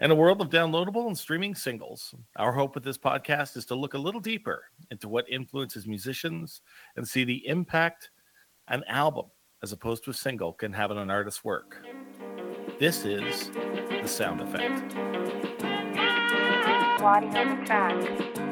In a world of downloadable and streaming singles, our hope with this podcast is to look a little deeper into what influences musicians and see the impact an album, as opposed to a single, can have on an artist's work. This is the sound effect. Waddy on the track.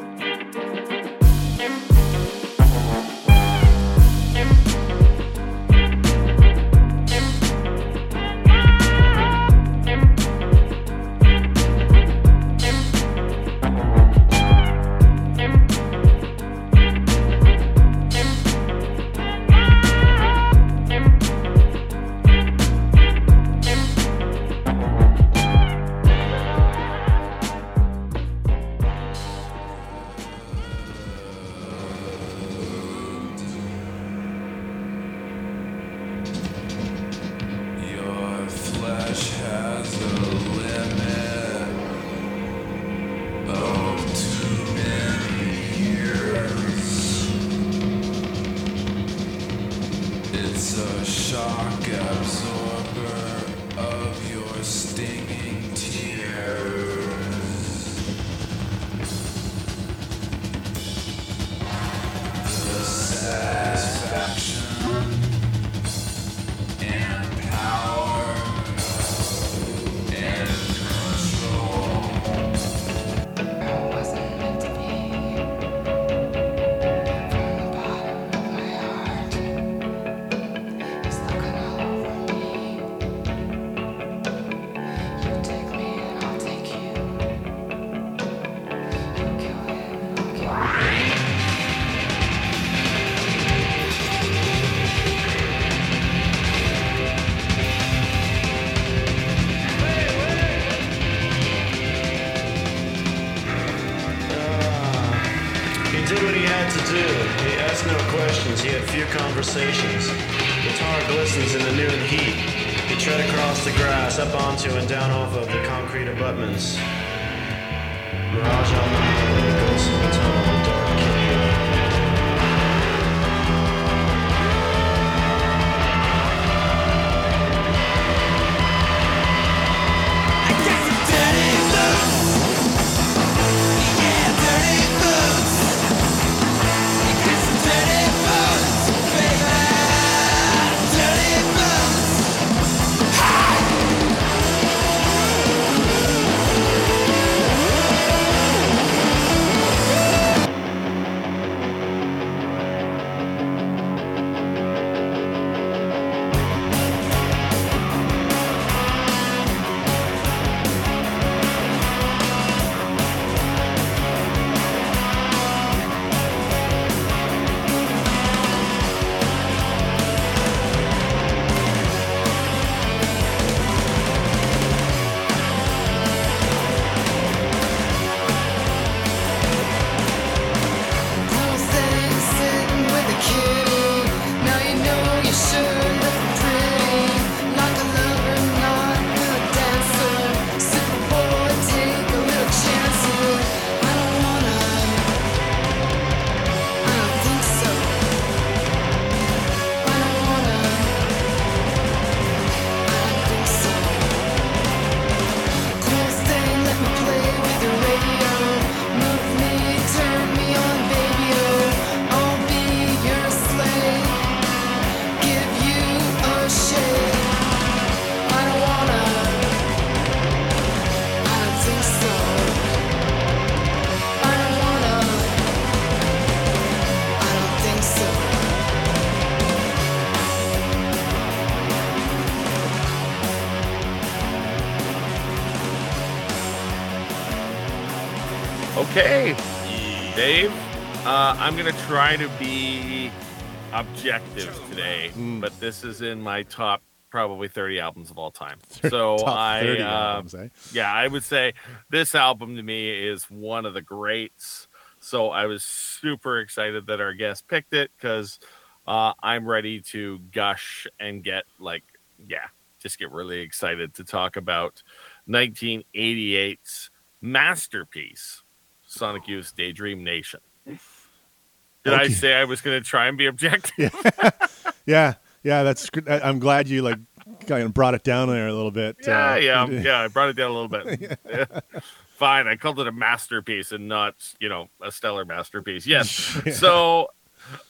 Okay, Dave, uh, I'm going to try to be objective today, but this is in my top probably 30 albums of all time. So I, uh, albums, eh? yeah, I would say this album to me is one of the greats. So I was super excited that our guest picked it because uh, I'm ready to gush and get like, yeah, just get really excited to talk about 1988's masterpiece, Sonic Youth Daydream Nation. Did I say I was going to try and be objective? Yeah, yeah, that's. I- I'm glad you like kind of brought it down there a little bit. Yeah, uh, yeah, yeah. I brought it down a little bit. Yeah. Fine. I called it a masterpiece and not, you know, a stellar masterpiece. Yes. So,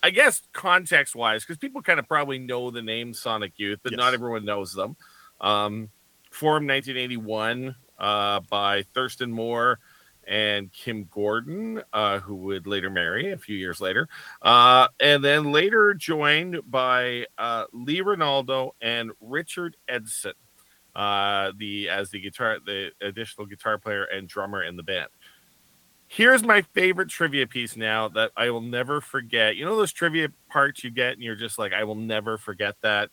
I guess context wise, because people kind of probably know the name Sonic Youth, but Yes. not everyone knows them. Um, formed 1981 uh, by Thurston Moore and Kim Gordon, uh, who would later marry a few years later, uh, and then later joined by uh, Lee Ranaldo and Richard Edson uh, the as the guitar, the additional guitar player and drummer in the band. Here's my favorite trivia piece now that I will never forget. You know those trivia parts you get, and you're just like, I will never forget that.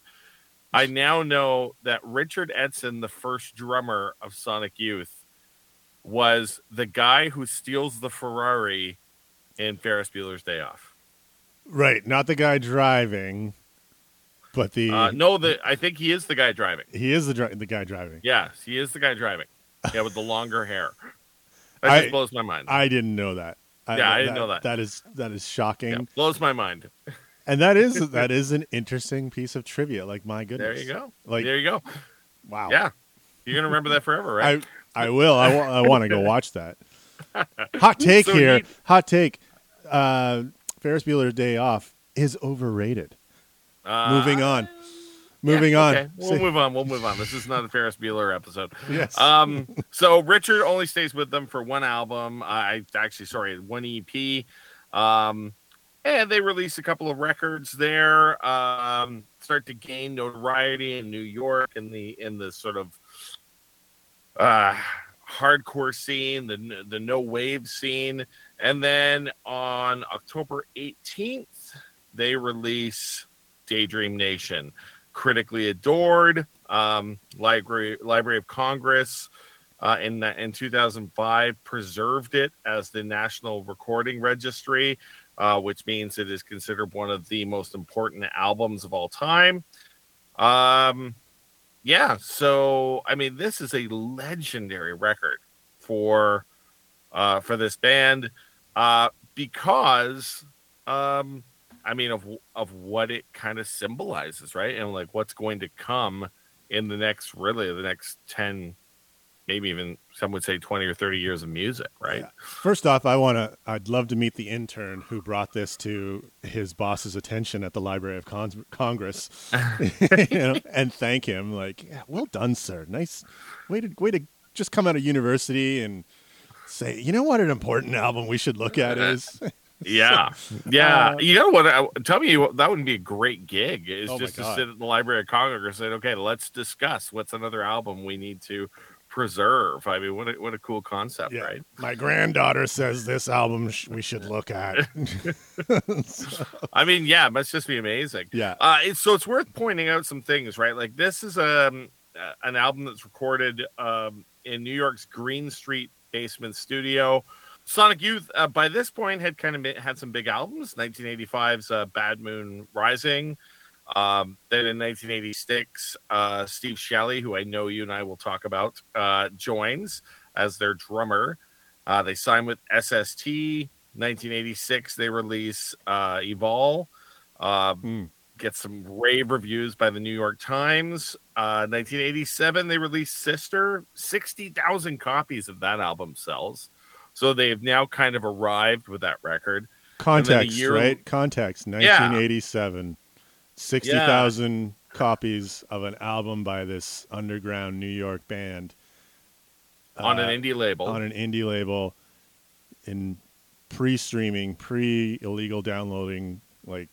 I now know that Richard Edson, the first drummer of Sonic Youth, was the guy who steals the Ferrari in Ferris Bueller's Day Off. Right, not the guy driving, but the Uh, no, the I think he is the guy driving. he is the dri- the guy driving. Yes, he is the guy driving. Yeah, with the longer hair. That I- just blows my mind. I didn't know that. Yeah, I didn't know that. That is that is shocking, Yeah, blows my mind. and that is that is an interesting piece of trivia. Like my goodness. There you go. Like there you go. wow. Yeah, you're gonna remember that forever, right? I I will. I, wa- I want to go watch that. Hot take So here. he- Hot take. Uh, Ferris Bueller's Day Off is overrated. Uh, Moving on. Moving yeah, on. Okay. We'll move on. We'll move on. This is not a Ferris Bueller episode. Yes. Um. So Richard only stays with them for one album. I actually, sorry, one EP. Um, and they release a couple of records there. Um, start to gain notoriety in New York in the in the sort of uh hardcore scene, the the no wave scene, and then on October 18th, they release Daydream Nation, critically adored. Um, Library Library of Congress uh, in in 2005 preserved it as the National Recording Registry, uh, which means it is considered one of the most important albums of all time. Um, yeah, so I mean, this is a legendary record for uh, for this band uh, because um, I mean of of what it kind of symbolizes, right? And like what's going to come in the next really the next 10 maybe even some would say 20 or 30 years of music, right? Yeah. First off, I want to. I'd love to meet the intern who brought this to his boss's attention at the Library of Con- Congress, you know, and thank him. Like, yeah, well done, sir. Nice way to way to just come out of university and say, you know what, an important album we should look at is. Yeah, yeah. Uh, you know what? I, tell me that wouldn't be a great gig. Is Oh just to sit at the Library of Congress and say, okay, let's discuss what's another album we need to preserve. I mean, what a, what a cool concept, yeah, right? my granddaughter says this album sh- we should look at. I mean, yeah, it must just be amazing. yeah, Uh, it's, so it's worth pointing out some things, right? Like this is um, uh, an album that's recorded um, in New York's Greene Street basement studio. Sonic Youth, uh, by this point, had kind of ma- had some big albums. 1985's uh, Bad Moon Rising. Um, then in 1986, uh, Steve Shelley, who I know you and I will talk about, uh, joins as their drummer. Uh, they sign with SST. 1986, they release uh, Evol. Uh, Mm. Get some rave reviews by the New York Times. Uh, 1987, they released Sister. 60,000 copies of that album sells. So they've now kind of arrived with that record. context, year- right? Context. 1987, sixty thousand copies of an album by this underground New York band on uh, an indie label. on an indie label in pre-streaming, pre-illegal downloading, like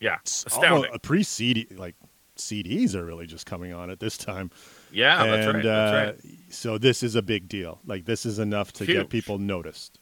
yeah, astounding. almost- pre-CD, like CDs are really just coming on at this time. yeah, that's and right. That's uh, right. so this is a big deal. Like this is enough to Huge. get people noticed.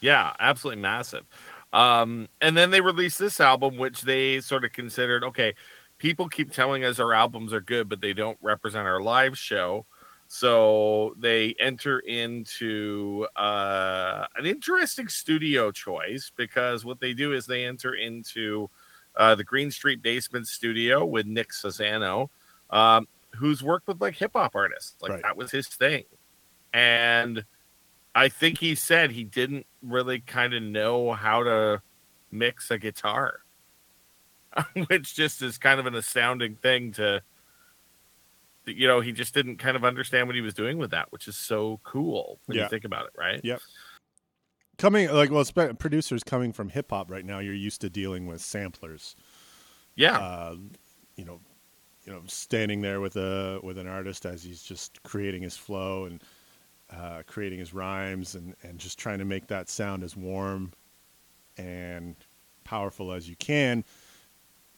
Yeah, absolutely massive. Um, and then they released this album, which they sort of considered okay, people keep telling us our albums are good, but they don't represent our live show. So they enter into uh, an interesting studio choice because what they do is they enter into uh, the Greene Street Basement Studio with Nick Sansano, um, who's worked with like hip hop artists. Like Right. that was his thing. And I think he said he didn't really kind of know how to mix a guitar, which just is kind of an astounding thing to you know he just didn't kind of understand what he was doing with that, which is so cool when Yeah. you think about it, right? Yep. Coming like well, producers coming from hip hop right now, you're used to dealing with samplers. Yeah, Uh, you know, you know, standing there with a with an artist as he's just creating his flow and uh, creating his rhymes and and just trying to make that sound as warm and powerful as you can.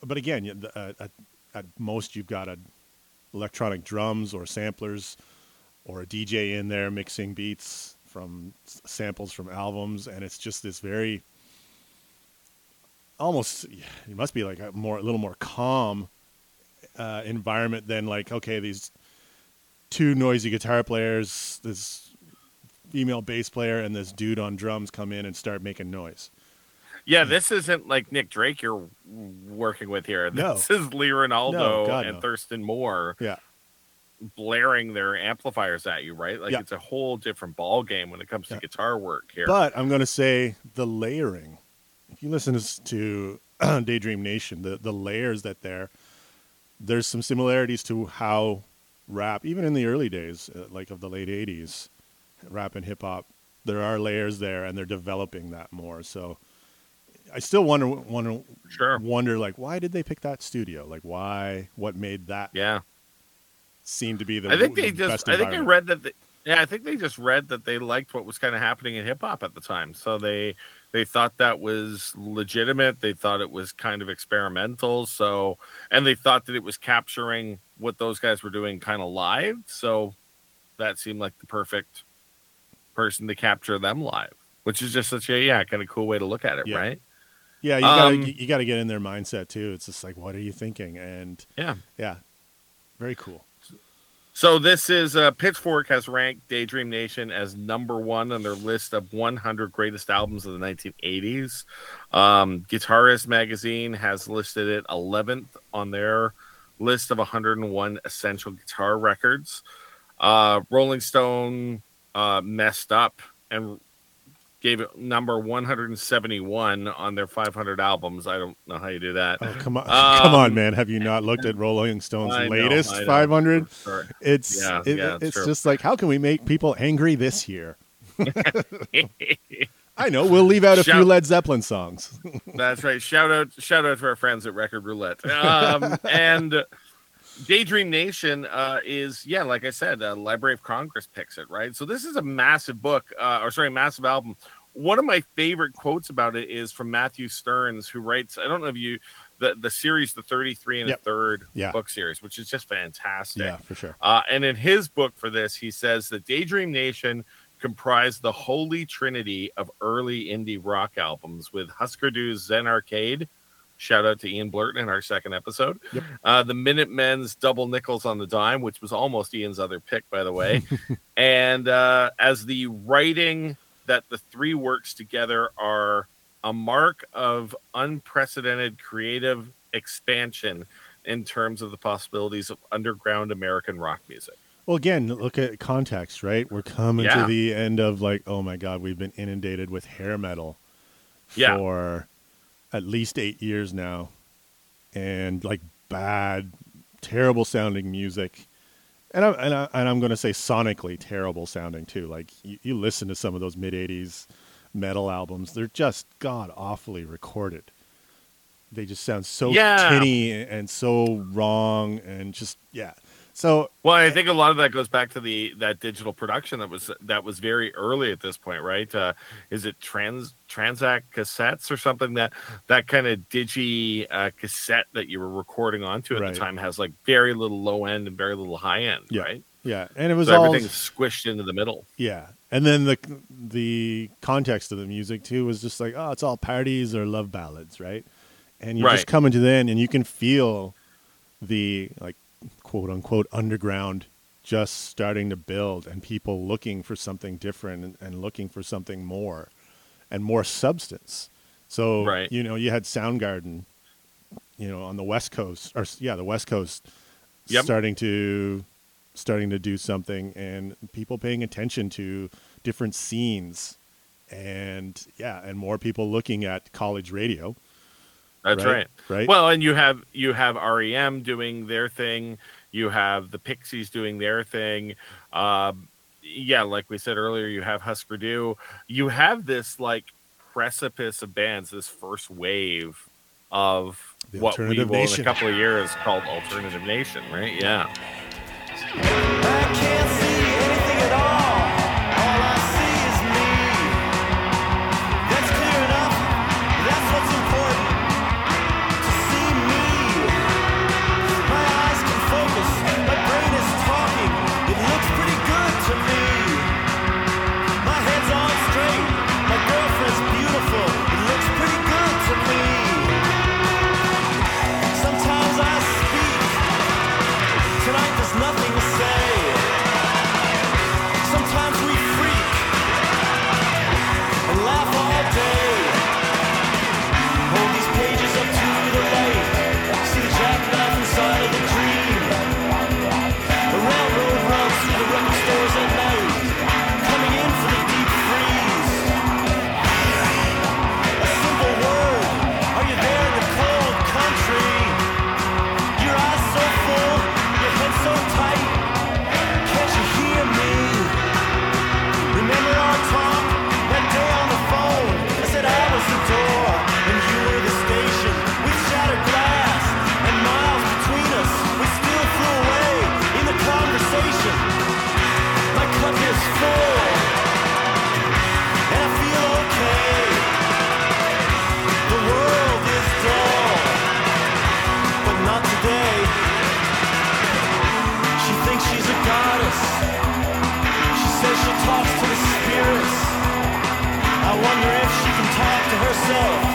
But again, uh, at, at most you've got a electronic drums or samplers or a DJ in there mixing beats from samples from albums, and it's just this very almost it must be like a more a little more calm uh, environment than like okay these two noisy guitar players this female bass player and this dude on drums come in and start making noise yeah. This isn't like Nick Drake you're working with here. No. This is Lee Ranaldo No, God, and no. Thurston Moore yeah blaring their amplifiers at you, right? Like Yeah. it's a whole different ball game when it comes to Yeah. guitar work here. But I'm going to say the layering. If you listen to, to Daydream Nation, the, the layers that there, there's some similarities to how rap, even in the early days, uh, like of the late 80s, rap and hip hop, there are layers there and they're developing that more. So I still wonder, wonder, sure. wonder like, why did they pick that studio? Like, why, what made that Yeah. seem to be the I think the they just. I think I read that. They, yeah, I think they just read that they liked what was kind of happening in hip hop at the time, so they they thought that was legitimate. They thought it was kind of experimental. So, and they thought that it was capturing what those guys were doing kind of live. So, that seemed like the perfect person to capture them live, which is just such a yeah kind of cool way to look at it, Yeah. right? Yeah, you gotta Um, you, gotta get in their mindset too. It's just like, what are you thinking? And Yeah. yeah, very cool. So this is uh, Pitchfork has ranked Daydream Nation as number one on their list of 100 greatest albums of the 1980s. Um, Guitarist magazine has listed it 11th on their list of 101 essential guitar records. Uh, Rolling Stone uh, messed up and gave it number 171 on their 500 albums. I don't know how you do that. Oh come on, Um, come on, man! Have you not looked at Rolling Stone's I latest know. 500? Sorry. It's Yeah, it- yeah, it's just like, how can we make people angry this year? I know we'll leave out a few Led Zeppelin songs. That's right. Shout out, shout out to our friends at Record Roulette. Um, and Daydream Nation uh, is, yeah, like I said, uh, Library of Congress picks it, right? So this is a massive book, uh, or sorry, massive album. One of my favorite quotes about it is from Matthew Stearns, who writes, I don't know if you, the, the series, the 33 and Yep. a third Yeah. book series, which is just fantastic. yeah, for sure. Uh, and in his book for this, he says that Daydream Nation comprised the holy trinity of early indie rock albums with Husker Du's Zen Arcade. Shout out to Ian Blurton in our second episode. Yep. Uh, the Minutemen's Double Nickels on the Dime, which was almost Ian's other pick, by the way. and uh, as the writing that the three works together are a mark of unprecedented creative expansion in terms of the possibilities of underground American rock music. Well, again, look at context, right? We're coming Yeah. to the end of like, oh my god, we've been inundated with hair metal Yeah. for at least eight years now, and like bad, terrible sounding music, and I'm and, I, and I'm going to say sonically terrible sounding too. Like you, you listen to some of those mid '80s metal albums, they're just god awfully recorded. They just sound so Yeah. tinny and so wrong, and just yeah. So Well, I think a lot of that goes back to the that digital production that was that was very early at this point, right? Uh, is it trans Transact cassettes or something that that kind of digi uh, cassette that you were recording onto at Right. the time has like very little low end and very little high end, Yeah. right? yeah, and it was So all everything's squished into the middle. Yeah, and then the the context of the music too was just like, oh, it's all parties or love ballads, right? And you Right. just come into the end, and you can feel the like quote unquote underground just starting to build, and people looking for something different and, and looking for something more and more substance. So Right. you know, you had Soundgarden, you know, on the West Coast, or yeah, the West Coast, Yep. starting to starting to do something, and people paying attention to different scenes, and yeah, and more people looking at college radio. That's Right, right. right. Well, and you have you have REM doing their thing. You have the Pixies doing their thing. Um, yeah, like we said earlier, you have Husker Du. You have this like precipice of bands, this first wave of The what we Alternative will in Nation. a couple of years called Alternative Nation, right? Yeah. Talk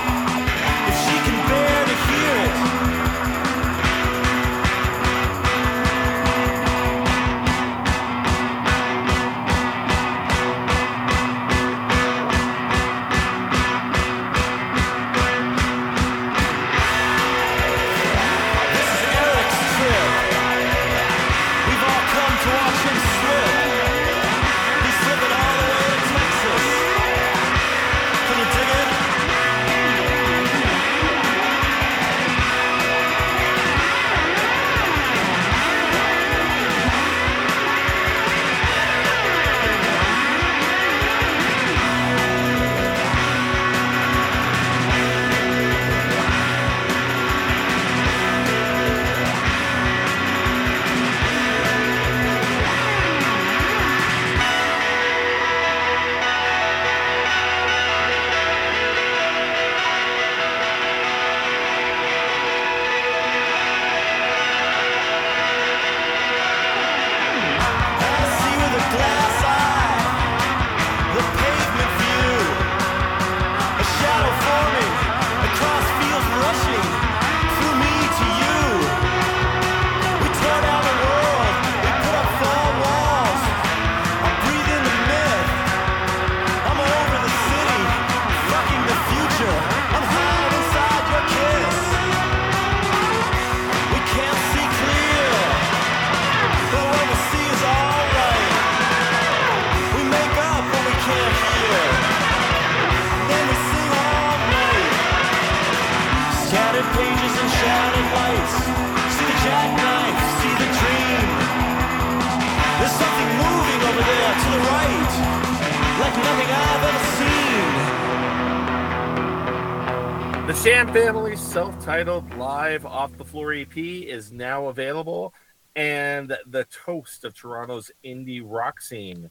Floor EP is now available, and the toast of Toronto's indie rock scene.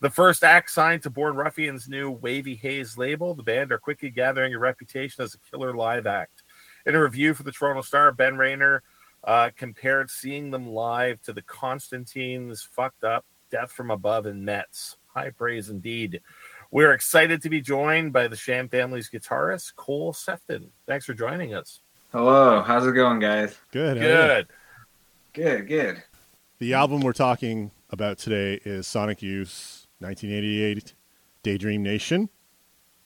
The first act signed to Born Ruffian's new Wavy Haze label, the band are quickly gathering a reputation as a killer live act. In a review for the Toronto Star, Ben Rayner uh, compared seeing them live to the Constantine's Fucked Up, Death from Above, and METZ. High praise indeed. We're excited to be joined by the Sham family's guitarist, Cole Sefton. Thanks for joining us. Hello, how's it going, guys? Good. how are you? Good. Good, good. The album we're talking about today is Sonic Youth 1988 Daydream Nation.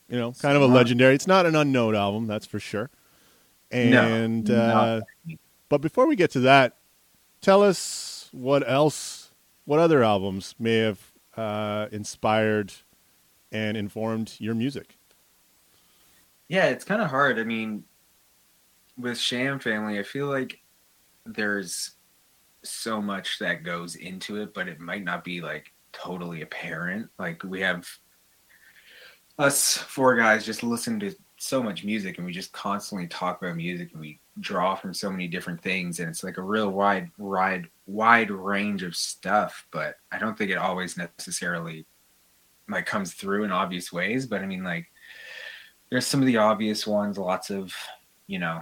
You know, kind of a legendary. It's not an unknown album, that's for sure. And No, uh, but before we get to that, tell us what else, what other albums may have uh, inspired and informed your music. Yeah, it's kind of hard. I mean, with Sham Family, I feel like there's so much that goes into it, but it might not be like totally apparent. Like we have us four guys just listen to so much music and we just constantly talk about music and we draw from so many different things and it's like a real wide wide wide range of stuff but i don't think it always necessarily like comes through in obvious ways but i mean like there's some of the obvious ones lots of you know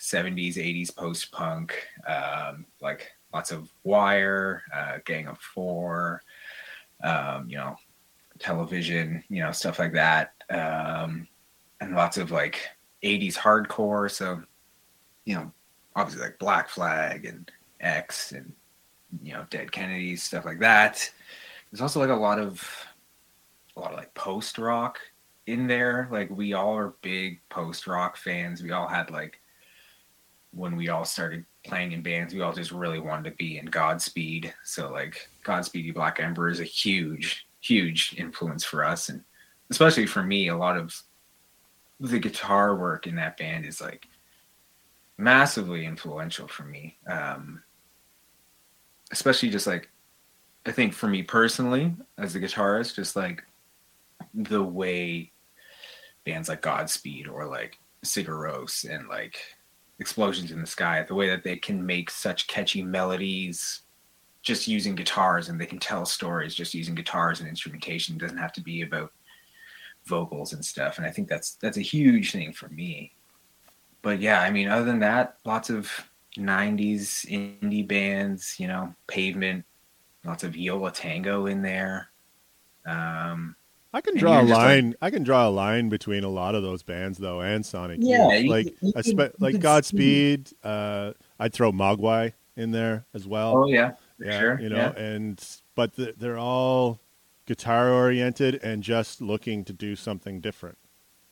70s 80s post punk um like lots of wire uh gang of four um you know television you know stuff like that um and lots of like 80s hardcore. So you know obviously like black flag and x and you know dead kennedys stuff like that. There's also like a lot of a lot of like post rock in there. Like we all are big post rock fans. We all had like when we all started playing in bands we all just really wanted to be in godspeed. So like godspeed You black emperor is a huge huge influence for us. And especially for me a lot of the guitar work in that band is like massively influential for me. Um especially just like i think for me personally as a guitarist just like the way bands like godspeed or like sigur Rós and like explosions in the sky the way that they can make such catchy melodies just using guitars and they can tell stories just using guitars and instrumentation. It doesn't have to be about vocals and stuff. And i think that's that's a huge thing for me. But yeah i mean other than that lots of 90s indie bands you know pavement lots of Yo La Tengo in there. Um I can draw a you're like- line. I can draw a line between a lot of those bands though, and Sonic Yeah, Youth. like can- you spe- you like Godspeed. Uh, I'd throw Mogwai in there as well. oh yeah for yeah, sure you know, yeah. and but th- they're all guitar oriented and just looking to do something different,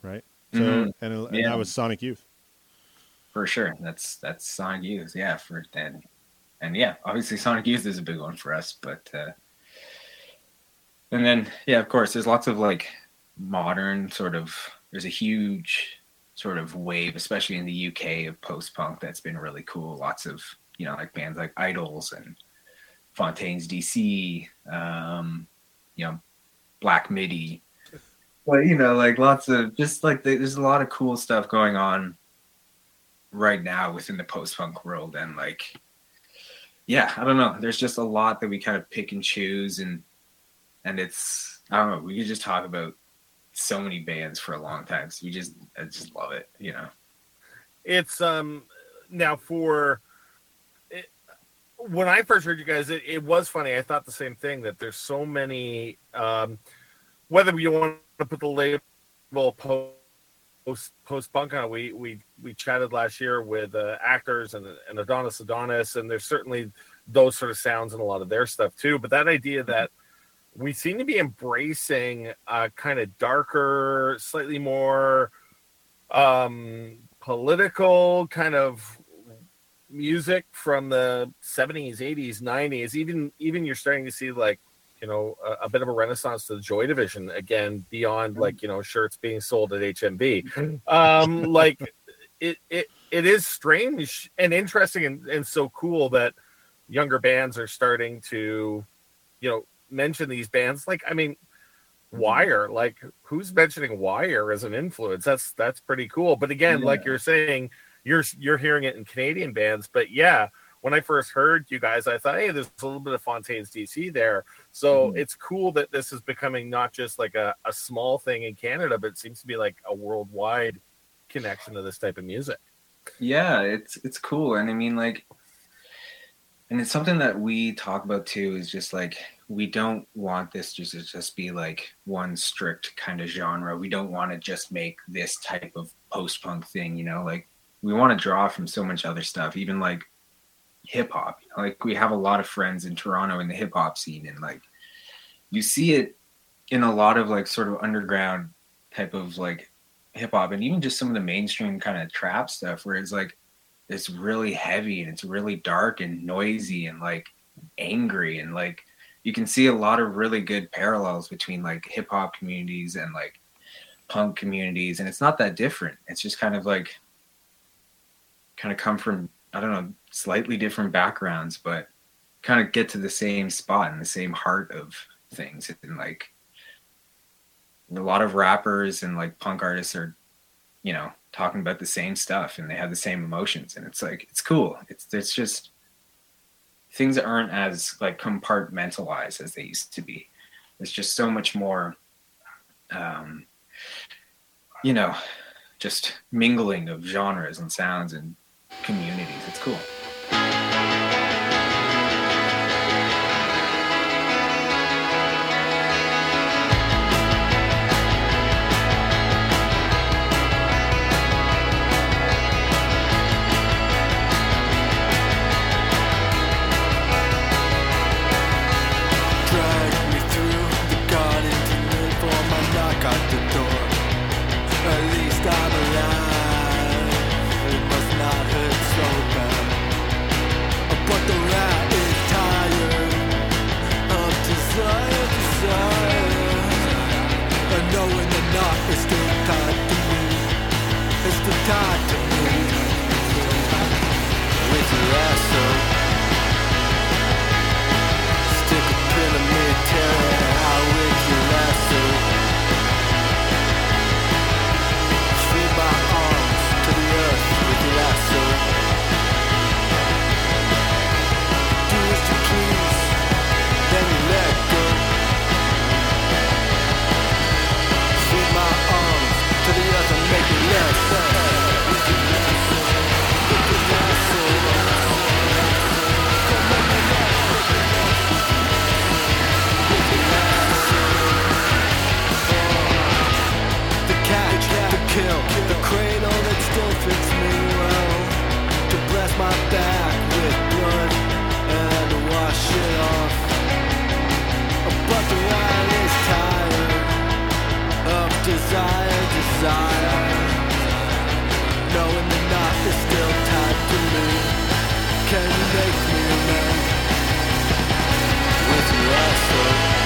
right? So Mhm. and, and Yeah. that was Sonic Youth. for sure that's that's sonic youth yeah for then and yeah obviously sonic youth is a big one for us but uh and then yeah of course there's lots of like modern sort of there's a huge sort of wave especially in the uk of post-punk that's been really cool. Lots of you know like bands like IDLES and fontaine's dc um you know black midi. But you know like lots of just like there's a lot of cool stuff going on right now within the post-punk world. And like yeah i don't know. There's just a lot that we kind of pick and choose. And and it's i don't know we could just talk about so many bands for a long time so we just i just love it you know it's um now for it, when I first heard you guys, it, it was funny. I thought the same thing that there's so many. Um, whether you want to put the label post post punk on, it, we we we chatted last year with uh, actors and and Adonis Adonis, and there's certainly those sort of sounds in a lot of their stuff too. But that idea that we seem to be embracing a kind of darker, slightly more um political kind of music from the 70s 80s 90s even even you're starting to see like you know a, a bit of a renaissance to the joy division again beyond like you know shirts being sold at HMV um like it it it is strange and interesting and, and so cool that younger bands are starting to you know mention these bands like i mean wire like who's mentioning wire as an influence? That's that's pretty cool. But again like you're saying you're you're hearing it in canadian bands. But yeah when i first heard you guys i thought hey there's a little bit of fontaine's dc there. So Mhm. it's cool that this is becoming not just like a, a small thing in canada but it seems to be like a worldwide connection to this type of music. Yeah it's it's cool. And i mean like and it's something that we talk about too is just like we don't want this just to just be like one strict kind of genre we don't want to just make this type of post-punk thing you know like we want to draw from so much other stuff even like hip hop you know? like we have a lot of friends in toronto in the hip hop scene and like you see it in a lot of like sort of underground type of like hip hop and even just some of the mainstream kind of trap stuff where it's like it's really heavy and it's really dark and noisy and like angry and like you can see a lot of really good parallels between like hip hop communities and like punk communities and it's not that different it's just kind of like kind of come from I don't know, slightly different backgrounds, but kind of get to the same spot and the same heart of things. And like a lot of rappers and like punk artists are, you know, talking about the same stuff and they have the same emotions. And it's like it's cool. It's it's just things aren't as like compartmentalized as they used to be. It's just so much more um you know, just mingling of genres and sounds and communities. It's cool. Desire. Knowing the knot is still tied to me. Can you make me a man with your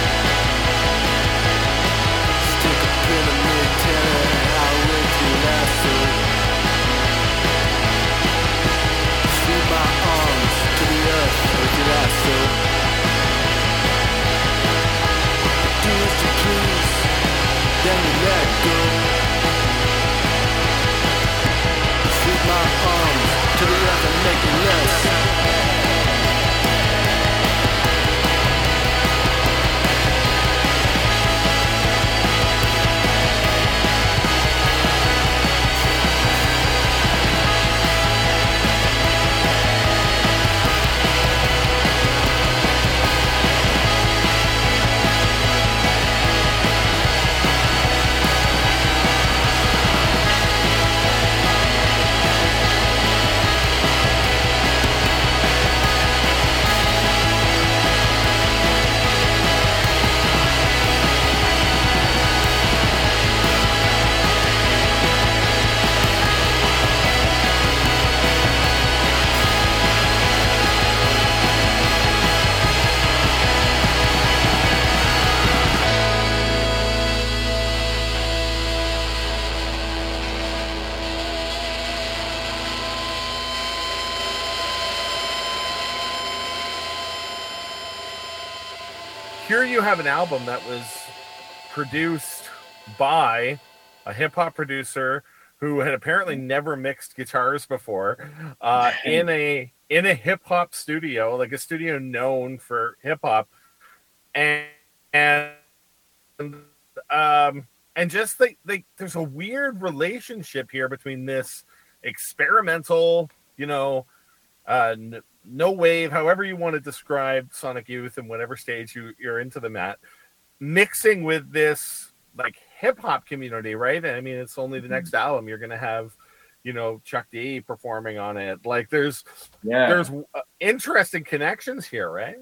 have an album that was produced by a hip hop producer who had apparently never mixed guitars before uh, in a in a hip hop studio, like a studio known for hip hop, and and um and just like like there's a weird relationship here between this experimental, you know, uh, no wave, however you want to describe Sonic Youth and whatever stage you, you're into them at, mixing with this like hip hop community, right? I mean, it's only the next album you're gonna have, you know, Chuck D performing on it. Like, there's Yeah. there's uh, interesting connections here, right?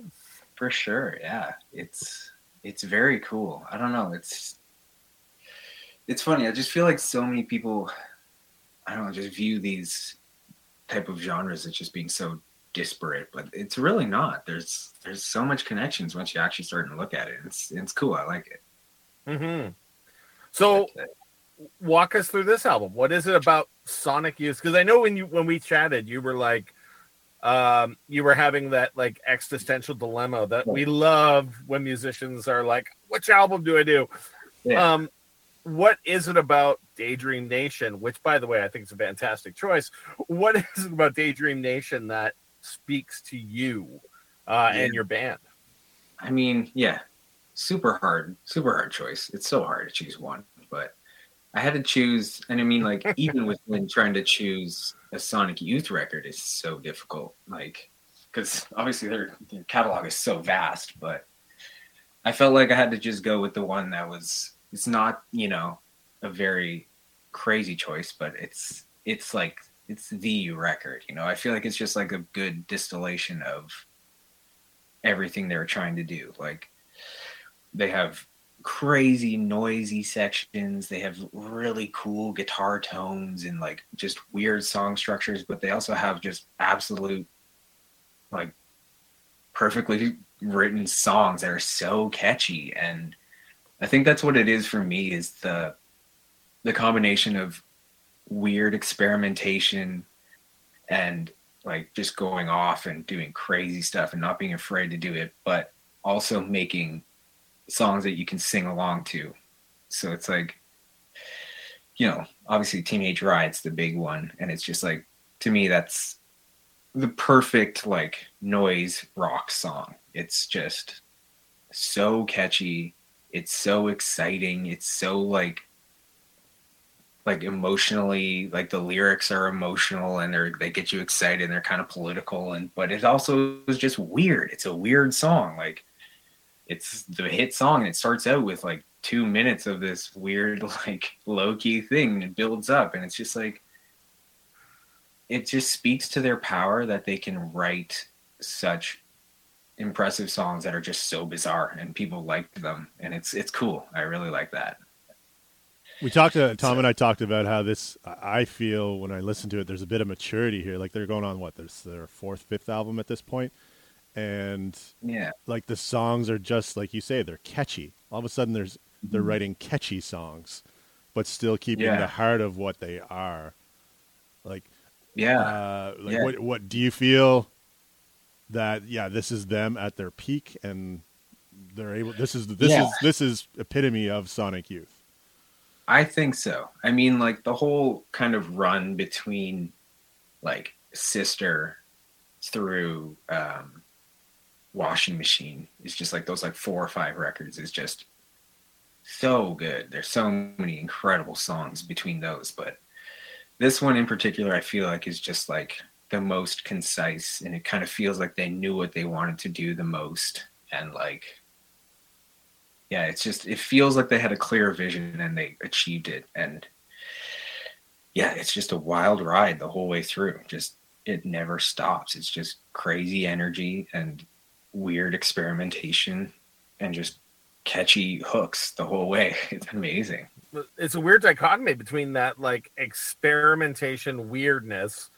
For sure, yeah. It's it's very cool. I don't know. It's it's funny. I just feel like so many people, I don't know, just view these type of genres as just being so disparate, but it's really not. There's there's so much connections once you actually start to look at it. It's it's cool. I like it. Mm-hmm. So, walk us through this album. What is it about Sonic Youth? Because I know when you when we chatted, you were like, um, you were having that like existential dilemma that we love when musicians are like, "Which album do I do?" Yeah. Um, what is it about Daydream Nation? Which, by the way, I think is a fantastic choice. What is it about Daydream Nation that speaks to you uh, and your band? I mean, yeah, super hard, super hard choice. It's so hard to choose one, but I had to choose. And I mean, like, even with when trying to choose a Sonic Youth record is so difficult. Like, because obviously their, their catalog is so vast, but I felt like I had to just go with the one that was. It's not, you know, a very crazy choice, but it's it's like it's the record. You know, I feel like it's just like a good distillation of everything they were trying to do. Like they have crazy noisy sections, they have really cool guitar tones and like just weird song structures, but they also have just absolute like perfectly written songs that are so catchy and I think that's what it is for me is the the combination of weird experimentation and like just going off and doing crazy stuff and not being afraid to do it, but also making songs that you can sing along to. So it's like, you know, obviously Teenage Riot's the big one, and it's just like to me that's the perfect like noise rock song. It's just so catchy. It's so exciting. It's so like like emotionally like the lyrics are emotional and they're they get you excited and they're kind of political and but it also is just weird. It's a weird song like it's the hit song and it starts out with like two minutes of this weird like low-key thing and it builds up and it's just like it just speaks to their power that they can write such impressive songs that are just so bizarre and people like them and it's it's cool. I really like that We talked to Tom and I talked about how this. I feel when I listen to it, there's a bit of maturity here. Like they're going on what? There's their fourth, fifth album at this point, and yeah like the songs are just like you say, they're catchy. All of a sudden, there's they're Mhm. writing catchy songs, but still keeping Yeah. the heart of what they are. Like, yeah uh, like Yeah. what what do you feel that? Yeah, this is them at their peak, and they're able. This is this Yeah. is this is epitome of Sonic Youth. I think so. I mean, like the whole kind of run between like Sister through um, Washing Machine is just like those like four or five records is just so good. There's so many incredible songs between those, but this one in particular, I feel like is just like the most concise, and it kind of feels like they knew what they wanted to do the most, and like yeah, it's just it feels like they had a clear vision and they achieved it. And yeah, it's just a wild ride the whole way through. Just it never stops. It's just crazy energy and weird experimentation and just catchy hooks the whole way. It's amazing. It's a weird dichotomy between that like experimentation weirdness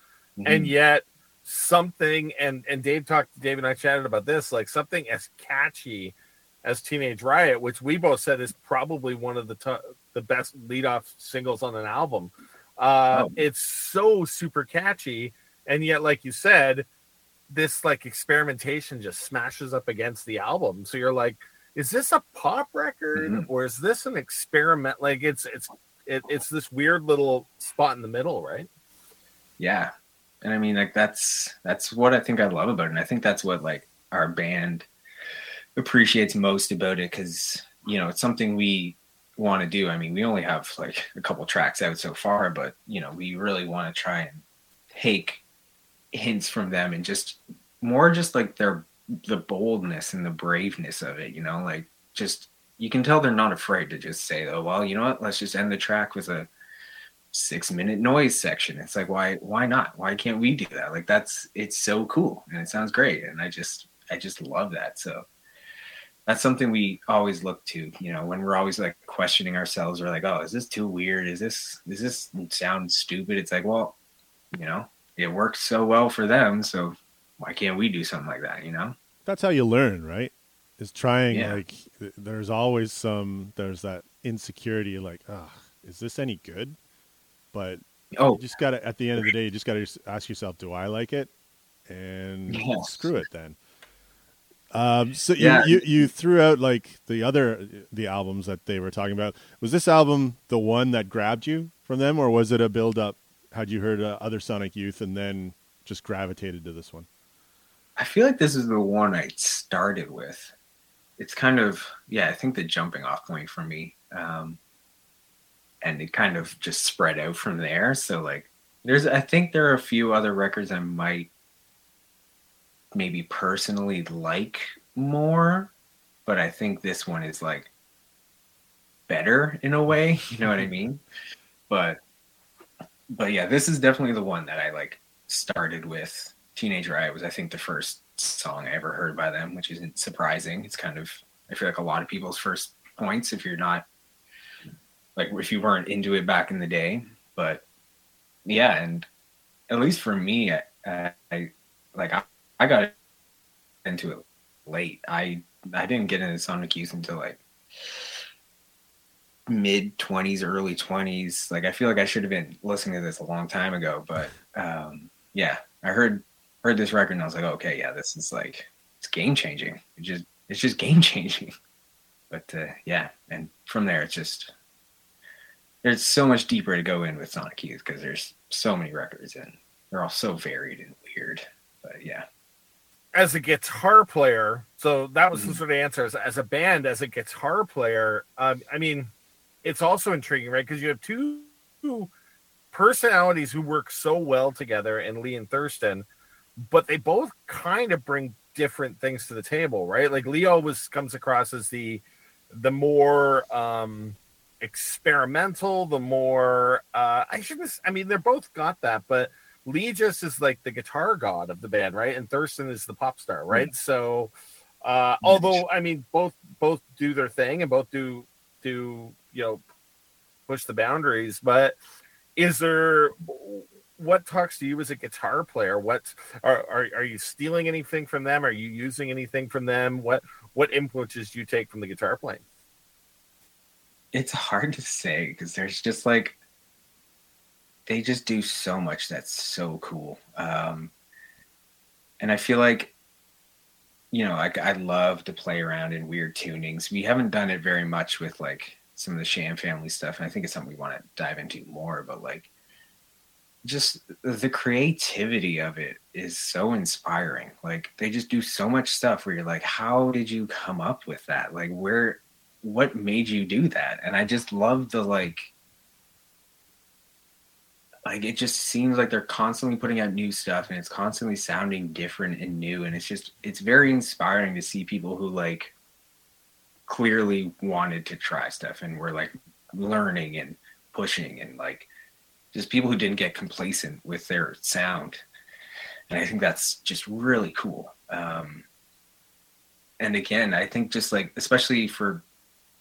and Mhm. yet something and and Dave talked Dave and I chatted about this like something as catchy as Teenage Riot, which we both said is probably one of the t- the best lead off singles on an album. Uh, Oh. It's so super catchy, and yet, like you said, this like experimentation just smashes up against the album. So you're like, is this a pop record Mhm. or is this an experiment? Like it's it's it, it's this weird little spot in the middle, right? yeah and i mean like that's that's what i think i love about it and i think that's what like our band appreciates most about it because you know it's something we want to do i mean we only have like a couple tracks out so far but you know we really want to try and take hints from them and just more just like their the boldness and the braveness of it you know like just you can tell they're not afraid to just say oh well you know what let's just end the track with a six minute noise section. It's like why why not? Why can't we do that? Like that's it's so cool and it sounds great. And I just I just love that. So that's something we always look to, you know, when we're always like questioning ourselves, we're like, oh, is this too weird? Is this does this sound stupid? It's like, well, you know, it works so well for them, so why can't we do something like that, you know? that's how you learn, right? Is trying Yeah. like there's always some there's that insecurity like, ah, is this any good? But Oh, you just gotta at the end of the day, you just gotta ask yourself, do I like it? and Yeah. screw it then. Um, so you, Yeah. you you threw out like the other the albums that they were talking about. Was this album the one that grabbed you from them, or was it a build up? Had you heard uh, other Sonic Youth and then just gravitated to this one? I feel like this is the one I started with. It's kind of yeah, I think the jumping off point for me. Um and it kind of just spread out from there. So like there's I think there are a few other records I might maybe personally like more, but I think this one is like better in a way, you know what I mm-hmm. mean? But but yeah, this is definitely the one that I like started with. Teenage Riot was I think the first song I ever heard by them, which isn't surprising. It's kind of I feel like a lot of people's first points if you're not like if you weren't into it back in the day. But yeah, and at least for me, I, I like I, got into it late. I I didn't get into Sonic Youth until like mid twenties, early twenties. Like I feel like I should have been listening to this a long time ago. But um, yeah, I heard heard this record and I was like, okay, yeah, this is like it's game changing. It just it's just game changing. But uh, yeah, and from there it's just there's so much deeper to go in with Sonic Youth because there's so many records and they're all so varied and weird. But yeah, as a guitar player, so that was the Mhm. sort of answer. As, as a band, as a guitar player, um, I mean, it's also intriguing, right? Because you have two, two personalities who work so well together and Lee and Thurston, but they both kind of bring different things to the table, right? Like Lee always comes across as the the more um experimental, the more uh I shouldn't I mean they're both got that, but Lee just is like the guitar god of the band, right? And Thurston is the pop star, right? So uh although I mean both both do their thing and both do do you know push the boundaries, but is there what talks to you as a guitar player? What are, are are you stealing anything from them? Are you using anything from them? What what influences do you take from the guitar playing? it's hard to say because there's just like they just do so much that's so cool. Um, and I feel like you know, like I love to play around in weird tunings. We haven't done it very much with like some of the Sham family stuff, and I think it's something we want to dive into more. But like, just the creativity of it is so inspiring. Like they just do so much stuff where you're like, how did you come up with that? Like where what made you do that? And I just love the like like it just seems like they're constantly putting out new stuff and it's constantly sounding different and new. And it's just it's very inspiring to see people who like clearly wanted to try stuff and were like learning and pushing and like just people who didn't get complacent with their sound. And i think that's just really cool. Um and again i think just like especially for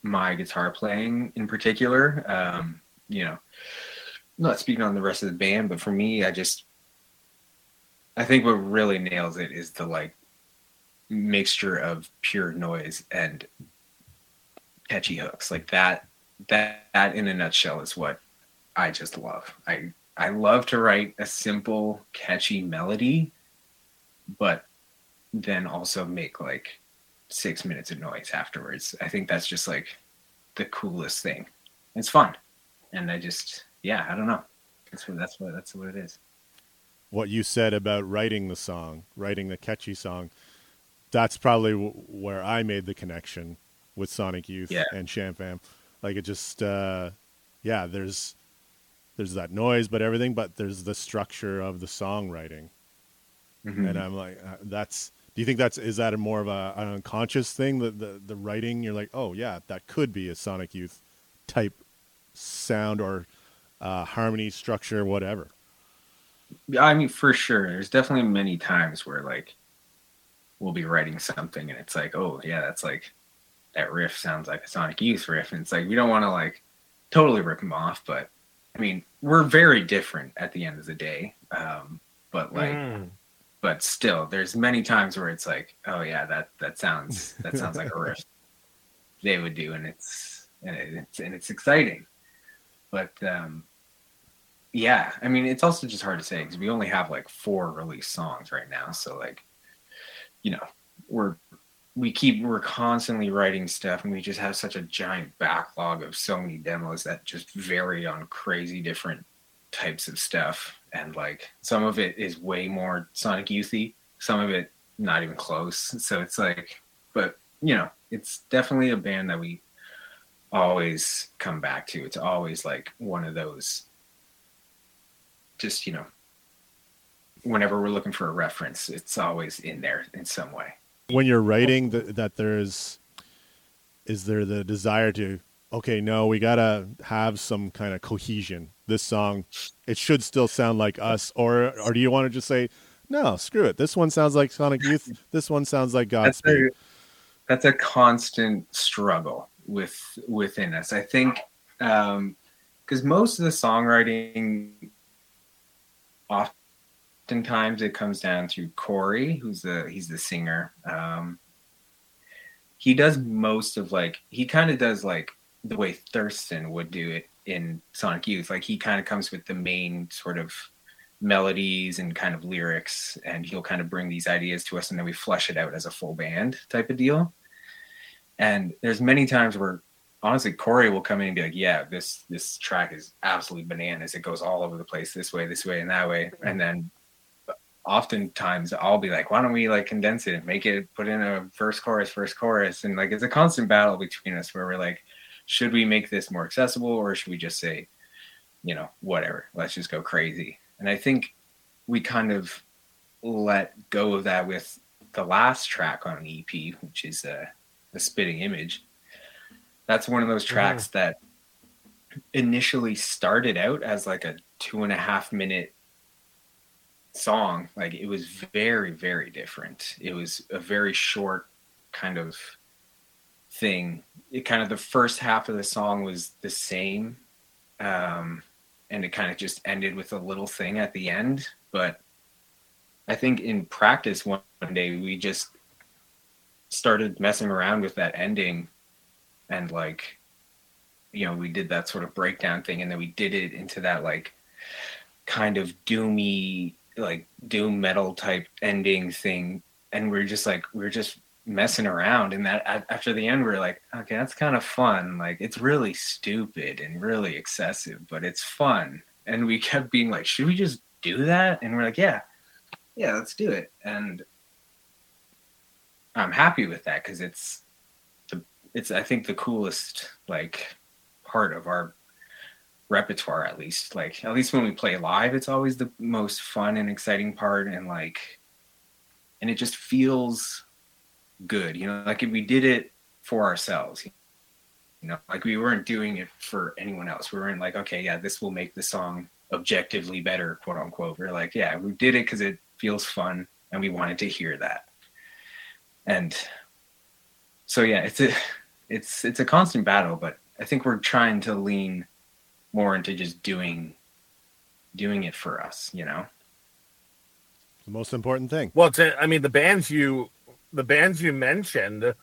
my guitar playing in particular um you know not speaking on the rest of the band, but for me, I just I think what really nails it is the like mixture of pure noise and catchy hooks. Like that that that in a nutshell is what I just love. I I love to write a simple, catchy melody, but then also make like six minutes of noise afterwards. I think that's just like the coolest thing. It's fun. And I just yeah, I don't know. That's what that's what that's what it is. what you said about writing the song, writing the catchy song, that's probably w- where I made the connection with Sonic Youth Yeah. and Sham Fam. Like it just, uh, yeah, there's there's that noise, but everything, but there's the structure of the songwriting, Mm-hmm. and I'm like, uh, that's. Do you think that's is that a more of a, an unconscious thing? The, the the writing, you're like, oh yeah, that could be a Sonic Youth type sound or uh, harmony structure, whatever. Yeah, I mean, for sure. There's definitely many times where like we'll be writing something and it's like, oh yeah, that's like that riff sounds like a Sonic Youth riff, and it's like we don't want to like totally rip them off, but I mean, we're very different at the end of the day. Um, but like, Mm. but still, there's many times where it's like, oh yeah, that that sounds that sounds like a riff they would do, and it's and it's and it's exciting. But um, yeah, I mean, it's also just hard to say because we only have like four released songs right now. So like, you know, we're we keep we're constantly writing stuff, and we just have such a giant backlog of so many demos that just vary on crazy different types of stuff. And like, some of it is way more Sonic Youthy, some of it not even close. So it's like, but you know, it's definitely a band that we always come back to. It's always like one of those just, you know, whenever we're looking for a reference, it's always in there in some way. when you're writing th- that there's is there the desire to okay no we gotta have some kind of cohesion this song it should still sound like us or or do you want to just say no screw it this one sounds like sonic youth this one sounds like That's godspeed a, that's a constant struggle with within us. I think um because most of the songwriting oftentimes it comes down to Corey, who's the he's the singer. Um, he does most of like he kind of does like the way Thurston would do it in Sonic Youth. Like he kind of comes with the main sort of melodies and kind of lyrics, and he'll kind of bring these ideas to us, and then we flesh it out as a full band type of deal. And there's many times where honestly Corey will come in and be like, "Yeah, this this track is absolutely bananas. It goes all over the place, this way, this way, and that way." And then oftentimes I'll be like, "Why don't we like condense it and make it put in a first chorus, first chorus?" And like it's a constant battle between us where we're like, "Should we make this more accessible, or should we just say, you know, whatever, let's just go crazy?" And I think we kind of let go of that with the last track on the EP, which is uh, the spitting image. That's one of those tracks that initially started out as like a two and a half minute song. Like it was very, very different. It was a very short kind of thing. It kind of the first half of the song was the same. Um, and it kind of just ended with a little thing at the end. But I think in practice one, one day we just started messing around with that ending and like you know we did that sort of breakdown thing and then we did it into that like kind of doomy like doom metal type ending thing. And we're just like we're just messing around and that after the end we're like okay that's kind of fun. Like it's really stupid and really excessive but it's fun. And we kept being like should we just do that? And we're like yeah. Yeah let's do it. And i'm happy with that because it's it's i think the coolest like part of our repertoire at least. Like at least when we play live it's always the most fun and exciting part and like and it just feels good you know like if we did it for ourselves you know like we weren't doing it for anyone else. We weren't like okay yeah this will make the song objectively better quote unquote. We're like yeah we did it because it feels fun and we wanted to hear that. And so yeah it's a it's it's a constant battle but i think we're trying to lean more into just doing doing it for us you know the most important thing Well, it's, I mean, the bands you the bands you mentioned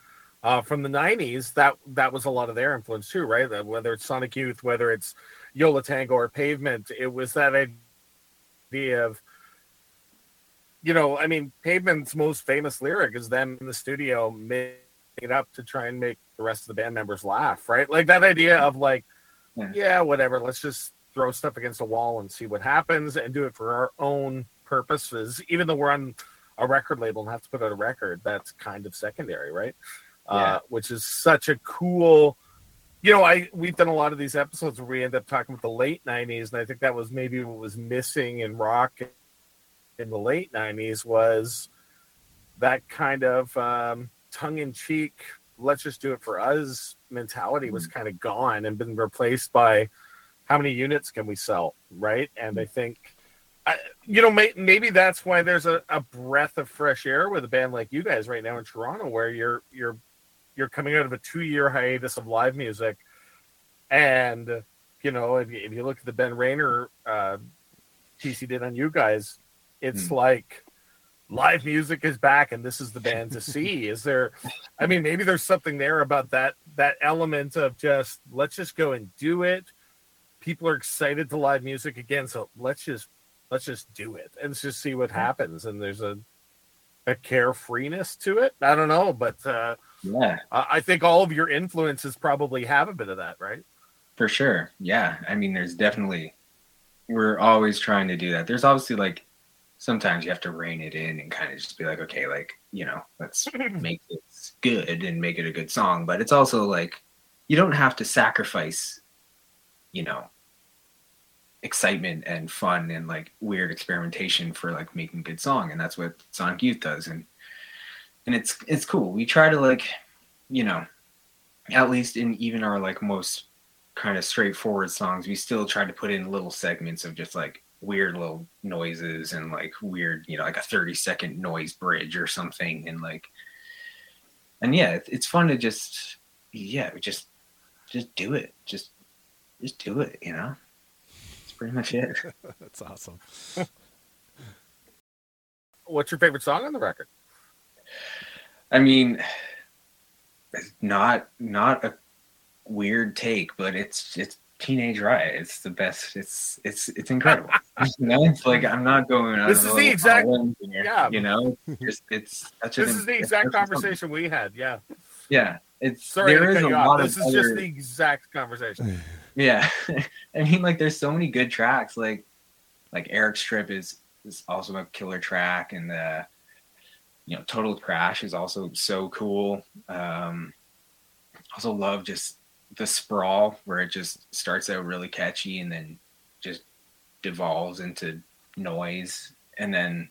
uh, from the '90s that that was a lot of their influence too, right? That Whether it's Sonic Youth, whether it's Yo La Tengo or Pavement, it was that idea of you know, I mean, Pavement's most famous lyric is them in the studio making it up to try and make the rest of the band members laugh, right? Like that idea of like, Yeah. yeah, whatever, let's just throw stuff against a wall and see what happens and do it for our own purposes, even though we're on a record label and have to put out a record, that's kind of secondary, right? Uh, which is such a cool you know, I we've done a lot of these episodes where we end up talking about the late '90s, and I think that was maybe what was missing in rock in the late '90s was that kind of um, tongue-in-cheek, let's just do it for us mentality was kind of gone and been replaced by how many units can we sell, right? And I think, I, you know, may, maybe that's why there's a, a breath of fresh air with a band like you guys right now in Toronto, where you're you're you're coming out of a two year hiatus of live music, and you know, if you, if you look at the Ben Rayner uh, piece he did on you guys, it's Hmm. like live music is back and this is the band to see is there i mean maybe there's something there about that that element of just let's just go and do it people are excited to live music again. So let's just let's just do it and let's just see what happens. And there's a a carefreeness to it. I don't know, but uh, Yeah, I I think all of your influences probably have a bit of that, right? for sure. Yeah, I mean, there's definitely we're always trying to do that. There's obviously like sometimes you have to rein it in and kind of just be like, okay, like you know, let's make this good and make it a good song. But it's also like you don't have to sacrifice, you know, excitement and fun and like weird experimentation for like making a good song, and that's what Sonic Youth does. And and it's it's cool. We try to like, you know, at least in even our like most kind of straightforward songs, we still try to put in little segments of just like weird little noises and like weird, you know, like a 30 second noise bridge or something. And like, and yeah, it's fun to just, yeah, just, just do it. Just, just do it, you know? That's pretty much it. That's awesome. What's your favorite song on the record? I mean, it's not, not a weird take, but it's, it's, Teenage Riot. It's the best. It's it's it's incredible. you know, it's like I'm not going. This is the exact- here, yeah. You know, just it's such This an- is the exact conversation we had. Yeah. Yeah, it's Sorry there to is cut a you lot This is just the exact conversation. yeah. I mean, like there's so many good tracks. Like like Eric's Trip is is also a killer track, and the you know Total Trash is also so cool. Um, also love just the sprawl where it just starts out really catchy and then just devolves into noise, and then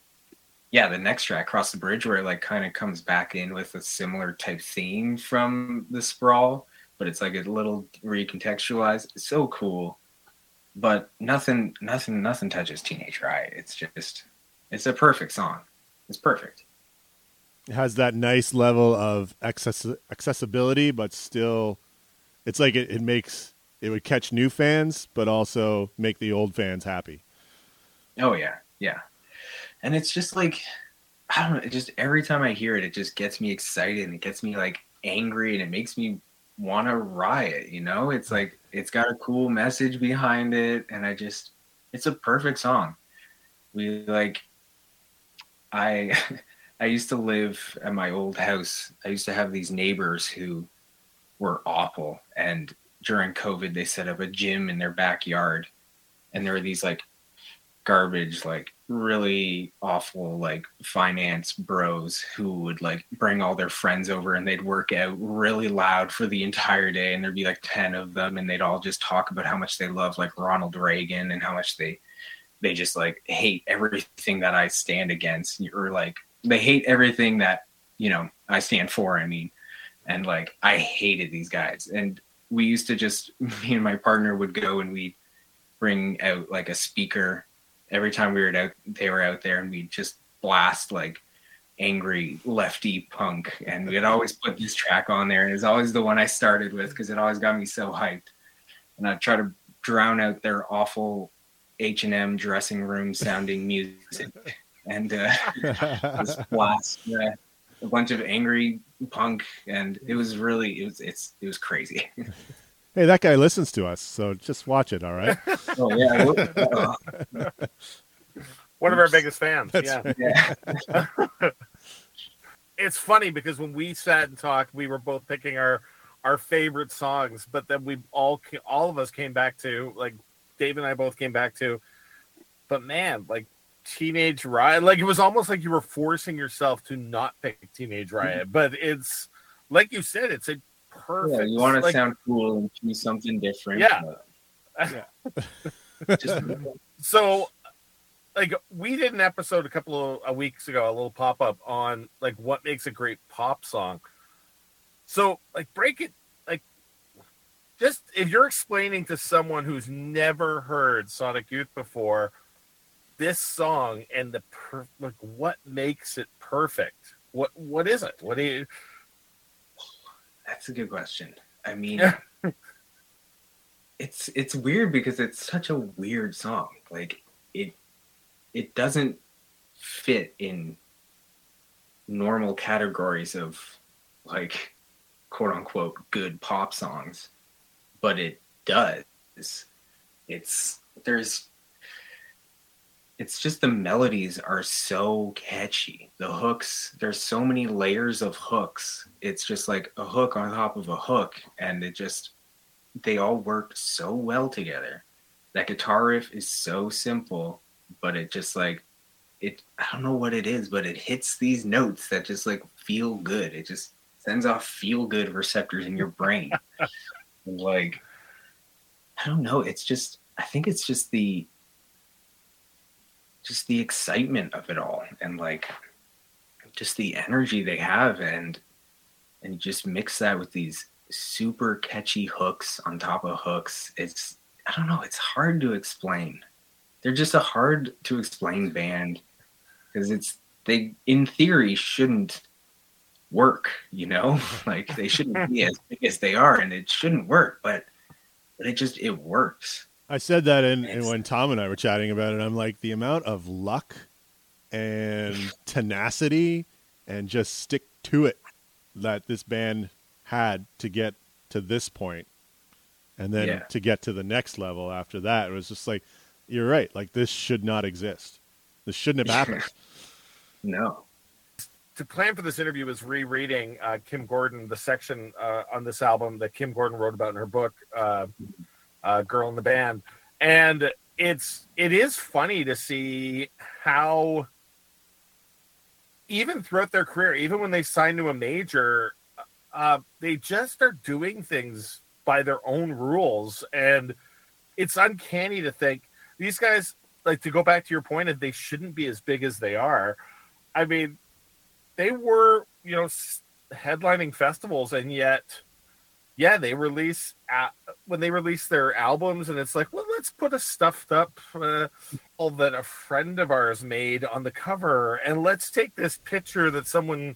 yeah, the next track, 'Cross the Breeze, where it like kind of comes back in with a similar type theme from the sprawl, but it's like a little recontextualized. It's so cool. But nothing nothing nothing touches Teenage Riot. It's just it's a perfect song. It's perfect. It has that nice level of access- accessibility, but still, it's like it, it makes it would catch new fans, but also make the old fans happy. Oh yeah, yeah. And it's just like I don't know, just every time I hear it, it just gets me excited and it gets me like angry and it makes me want to riot, you know? It's like it's got a cool message behind it and I just it's a perfect song. We like I I used to live at my old house. I used to have these neighbors who were awful. And during COVID they set up a gym in their backyard and there were these like garbage like really awful like finance bros who would like bring all their friends over and they'd work out really loud for the entire day and there'd be like 10 of them and they'd all just talk about how much they love like Ronald Reagan and how much they they just like hate everything that I stand against or like they hate everything that you know I stand for I mean and like I hated these guys. And we used to just me and my partner would go and we'd bring out like a speaker. Every time we were out they were out there and we'd just blast like angry lefty punk. And we'd always put this track on there. And it's always the one I started with because it always got me so hyped. And I'd try to drown out their awful H&M dressing room sounding music. And uh, just blast uh, a bunch of angry punk and it was really it was it's it was crazy Hey, that guy listens to us, so just watch it. All right. oh yeah One of our biggest fans. That's yeah. yeah It's funny because when we sat and talked, we were both picking our our favorite songs, but then we all all of us came back to like Dave and I both came back to, but man, like Teenage Riot, like it was almost like you were forcing yourself to not pick Teenage mm-hmm. Riot, but it's like you said, it's a perfect. yeah you want to like, sound cool and choose something different Yeah. but just so like we did an episode a couple of weeks ago a little pop-up on like what makes a great pop song so like break it like just if you're explaining to someone who's never heard sonic youth before this song and the per- like what makes it perfect what what is it what do you That's a good question. I mean, it's it's weird because it's such a weird song. Like it it doesn't fit in normal categories of like quote unquote good pop songs, but it does. it's there's it's just the melodies are so catchy. The hooks, there's so many layers of hooks. It's just like a hook on top of a hook, and it just they all work so well together. That guitar riff is so simple, but it just like it I don't know what it is, but it hits these notes that just like feel good. It just sends off feel good receptors in your brain. Like I don't know, it's just I think it's just the just the excitement of it all and like just the energy they have and and just mix that with these super catchy hooks on top of hooks. It's i don't know it's hard to explain. They're just a hard to explain band because it's they in theory shouldn't work you know? Like they shouldn't be as big as they are and it shouldn't work but but it just it works I said that in, in It's- when Tom and I were chatting about it. I'm like the amount of luck and tenacity and just stick to it that this band had to get to this point and then Yeah. to get to the next level after that it was just like you're right like this should not exist this shouldn't have happened no to plan for this interview was rereading uh, Kim Gordon, the section uh, on this album that Kim Gordon wrote about in her book, uh, uh, "Girl in the Band," and it's it is funny to see how even throughout their career, even when they sign to a major, uh, they just are doing things by their own rules, and it's uncanny to think these guys like to go back to your point of they shouldn't be as big as they are. I mean, they were, you know, headlining festivals, and yet, yeah, they release when they release their albums, and it's like, well, let's put a stuffed up uh, all that a friend of ours made on the cover, and let's take this picture that someone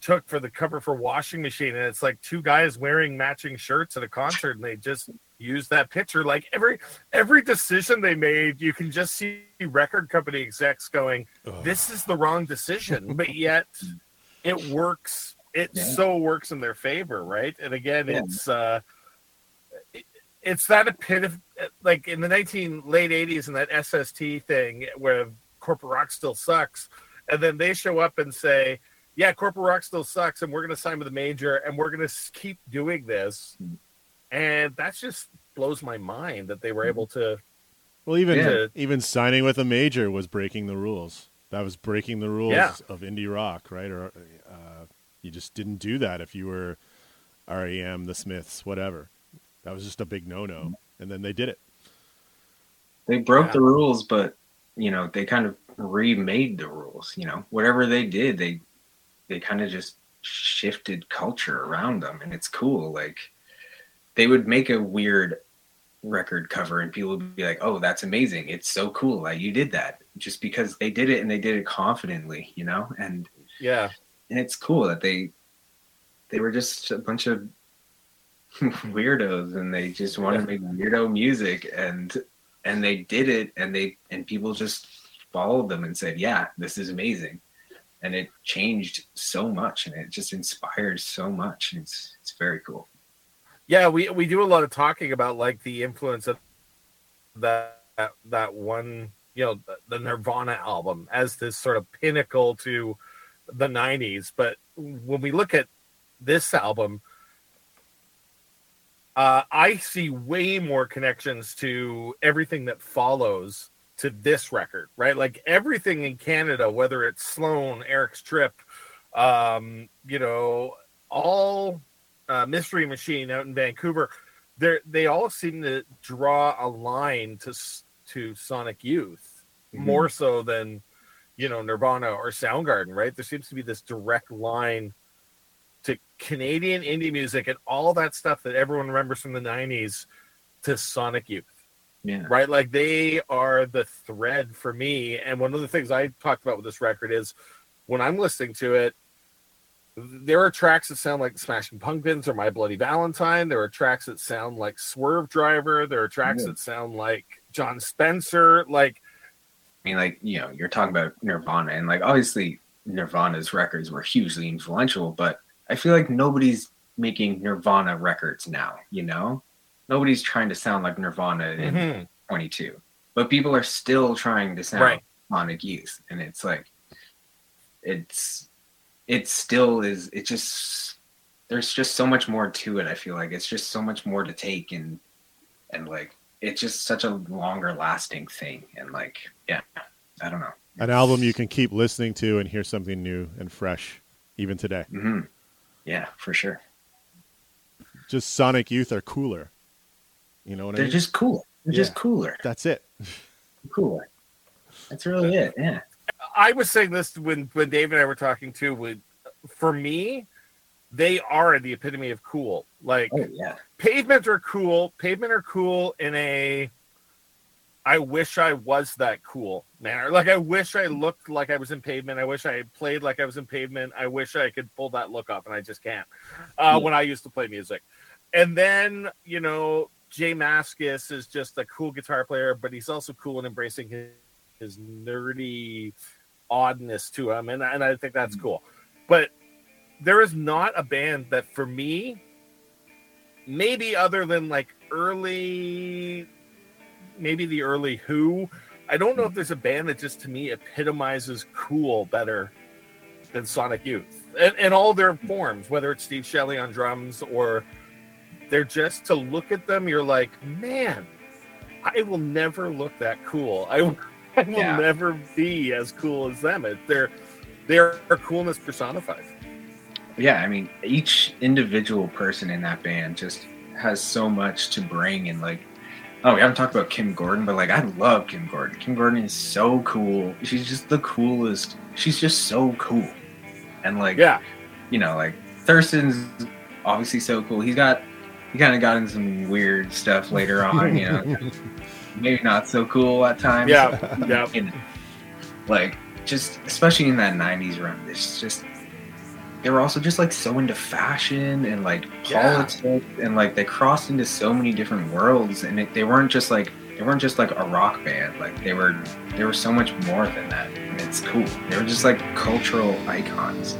took for the cover for Washing Machine, and it's like two guys wearing matching shirts at a concert, and they just use that picture. Like every every decision they made, you can just see record company execs going, "This is the wrong decision," but yet it works. It Yeah. so works in their favor, right? And again, Yeah. it's uh, it- it's that a pit of like in the nineteen late eighties and that SST thing where corporate rock still sucks, and then they show up and say, "Yeah, corporate rock still sucks, and we're going to sign with a major, and we're going to keep doing this," and that just blows my mind that they were able to. well even Yeah. even signing with a major was breaking the rules that was breaking the rules Yeah. of indie rock right or uh, you just didn't do that if you were REM the Smiths whatever. That was just a big no-no. And then they did it. They broke Yeah. the rules but you know they kind of remade the rules you know. Whatever they did they they kind of just shifted culture around them and it's cool like they would make a weird record cover and people would be like oh that's amazing. It's so cool Like you did that. Just because they did it and they did it confidently you know? And Yeah, and it's cool that they they were just a bunch of weirdos and they just wanted to make weirdo music and and they did it and they and people just followed them and said yeah this is amazing and it changed so much and it just inspired so much it's it's very cool yeah. We we do a lot of talking about like the influence of that that one, you know, the, the Nirvana album as this sort of pinnacle to the '90s. But when we look at this album, uh, I see way more connections to everything that follows to this record, right? Like everything in Canada, whether it's Sloan, Eric's Trip, um, you know, all uh, Mystery Machine out in Vancouver, they they all seem to draw a line to to Sonic Youth more so than you know Nirvana or Soundgarden, right? There seems to be this direct line to Canadian indie music and all that stuff that everyone remembers from the '90s to Sonic Youth yeah right? Like they are the thread for me. And one of the things I talked about with this record is when I'm listening to it, there are tracks that sound like Smashing Pumpkins or My Bloody Valentine. There are tracks that sound like Swervedriver. There are tracks Yeah. that sound like Jon Spencer. Like, I mean, like, you know, you're talking about Nirvana, and like, obviously, Nirvana's records were hugely influential, but I feel like nobody's making Nirvana records now, you know? Nobody's trying to sound like Nirvana. And mhm. 2022, but people are still trying to sound Right. Sonic Youth, and it's like, it's, it still is. It just there's just so much more to it. I feel like it's just so much more to take, and and like it's just such a longer lasting thing, and like yeah, I don't know. An album you can keep listening to and hear something new and fresh, even today. hmm Yeah, for sure. Just Sonic Youth are cooler. You know what I mean? They're mean? just cool. They're just cooler. That's it. Cooler. That's really it. Yeah. I was saying this when when Dave and I were talking too. With for me, they are the epitome of cool. Like Oh yeah. pavement are cool. Pavement are cool in a. I wish I was that cool manner. Like I wish I looked like I was in pavement. I wish I played like I was in pavement. I wish I could pull that look off, and I just can't. Uh, Yeah. When I used to play music, and then you know Jay Mascis is just a cool guitar player, but he's also cool in embracing his, his nerdy oddness to him, and and I think that's cool. But there is not a band that for me maybe other than like early maybe the early who i don't know if mm-hmm. there's a band that just to me epitomizes cool better than sonic youth. And, and all their forms whether it's steve shelley on drums or they're just to look at them you're like man i will never look that cool. I, will- I will Yeah. never be as cool as them. It, they're they're coolness personified Yeah, I mean, each individual person in that band just has so much to bring and like oh, we haven't talked about Kim Gordon, but like I love Kim Gordon. Kim Gordon is so cool. She's just the coolest. She's just so cool. And like yeah you know, like Thurston's obviously so cool. He's got he kind of got in some weird stuff later on, you know. maybe not so cool at times. yeah yeah you know, like just especially in that 90s run it's just they were also just like so into fashion and like Yeah. politics and like they crossed into so many different worlds and it, they weren't just like they weren't just like a rock band like they were they were so much more than that and it's cool they were just like cultural icons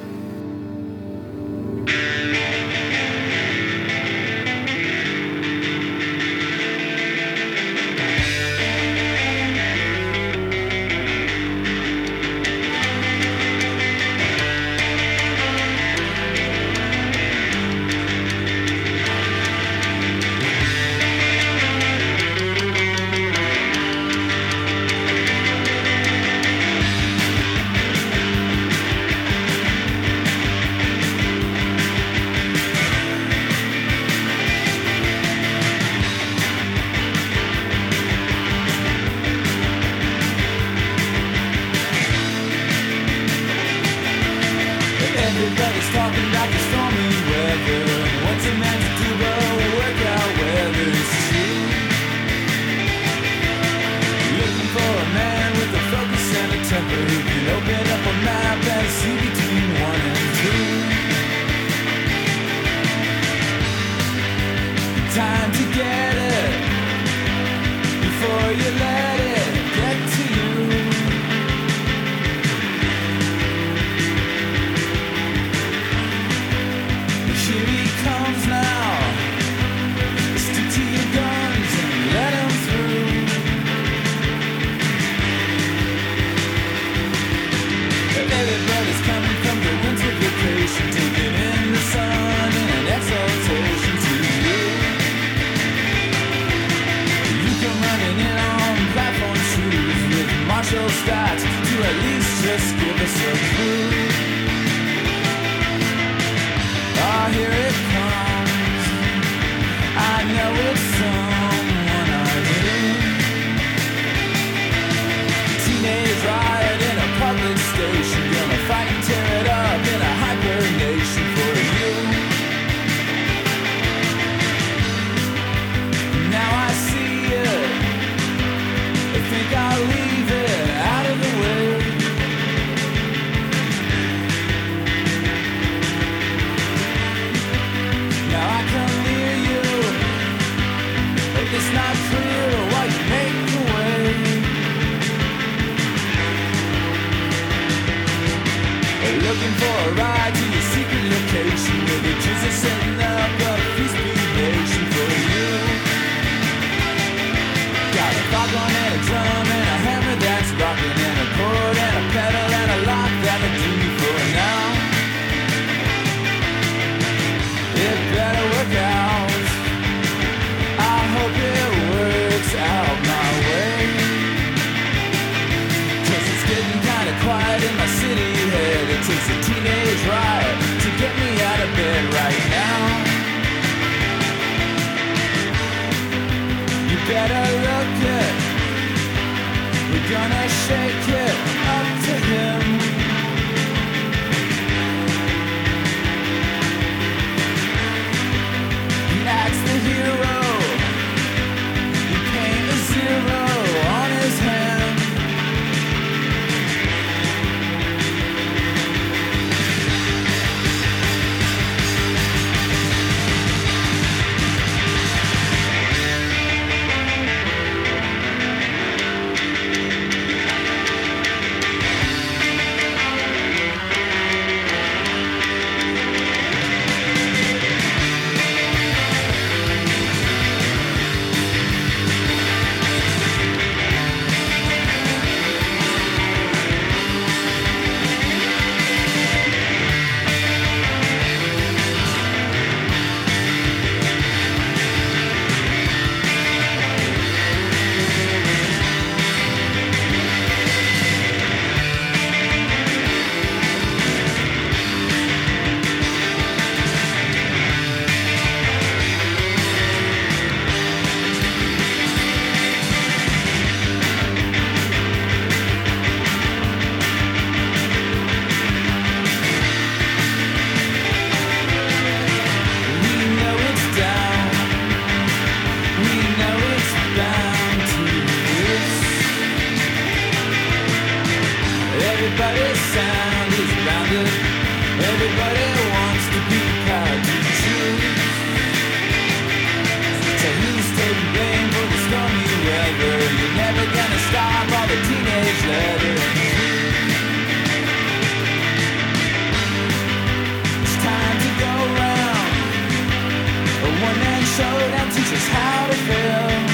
man showdown teaches how to feel.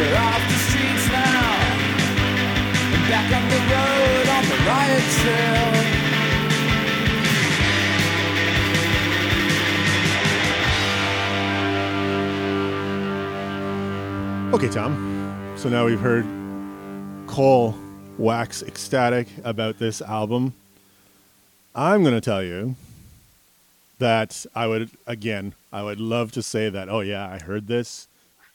They're off the streets now. And back on the road on the riot trail. Okay, Tom. So now we've heard Cole wax ecstatic about this album. I'm going to tell you that I would, again, I would love to say that, oh, yeah, I heard this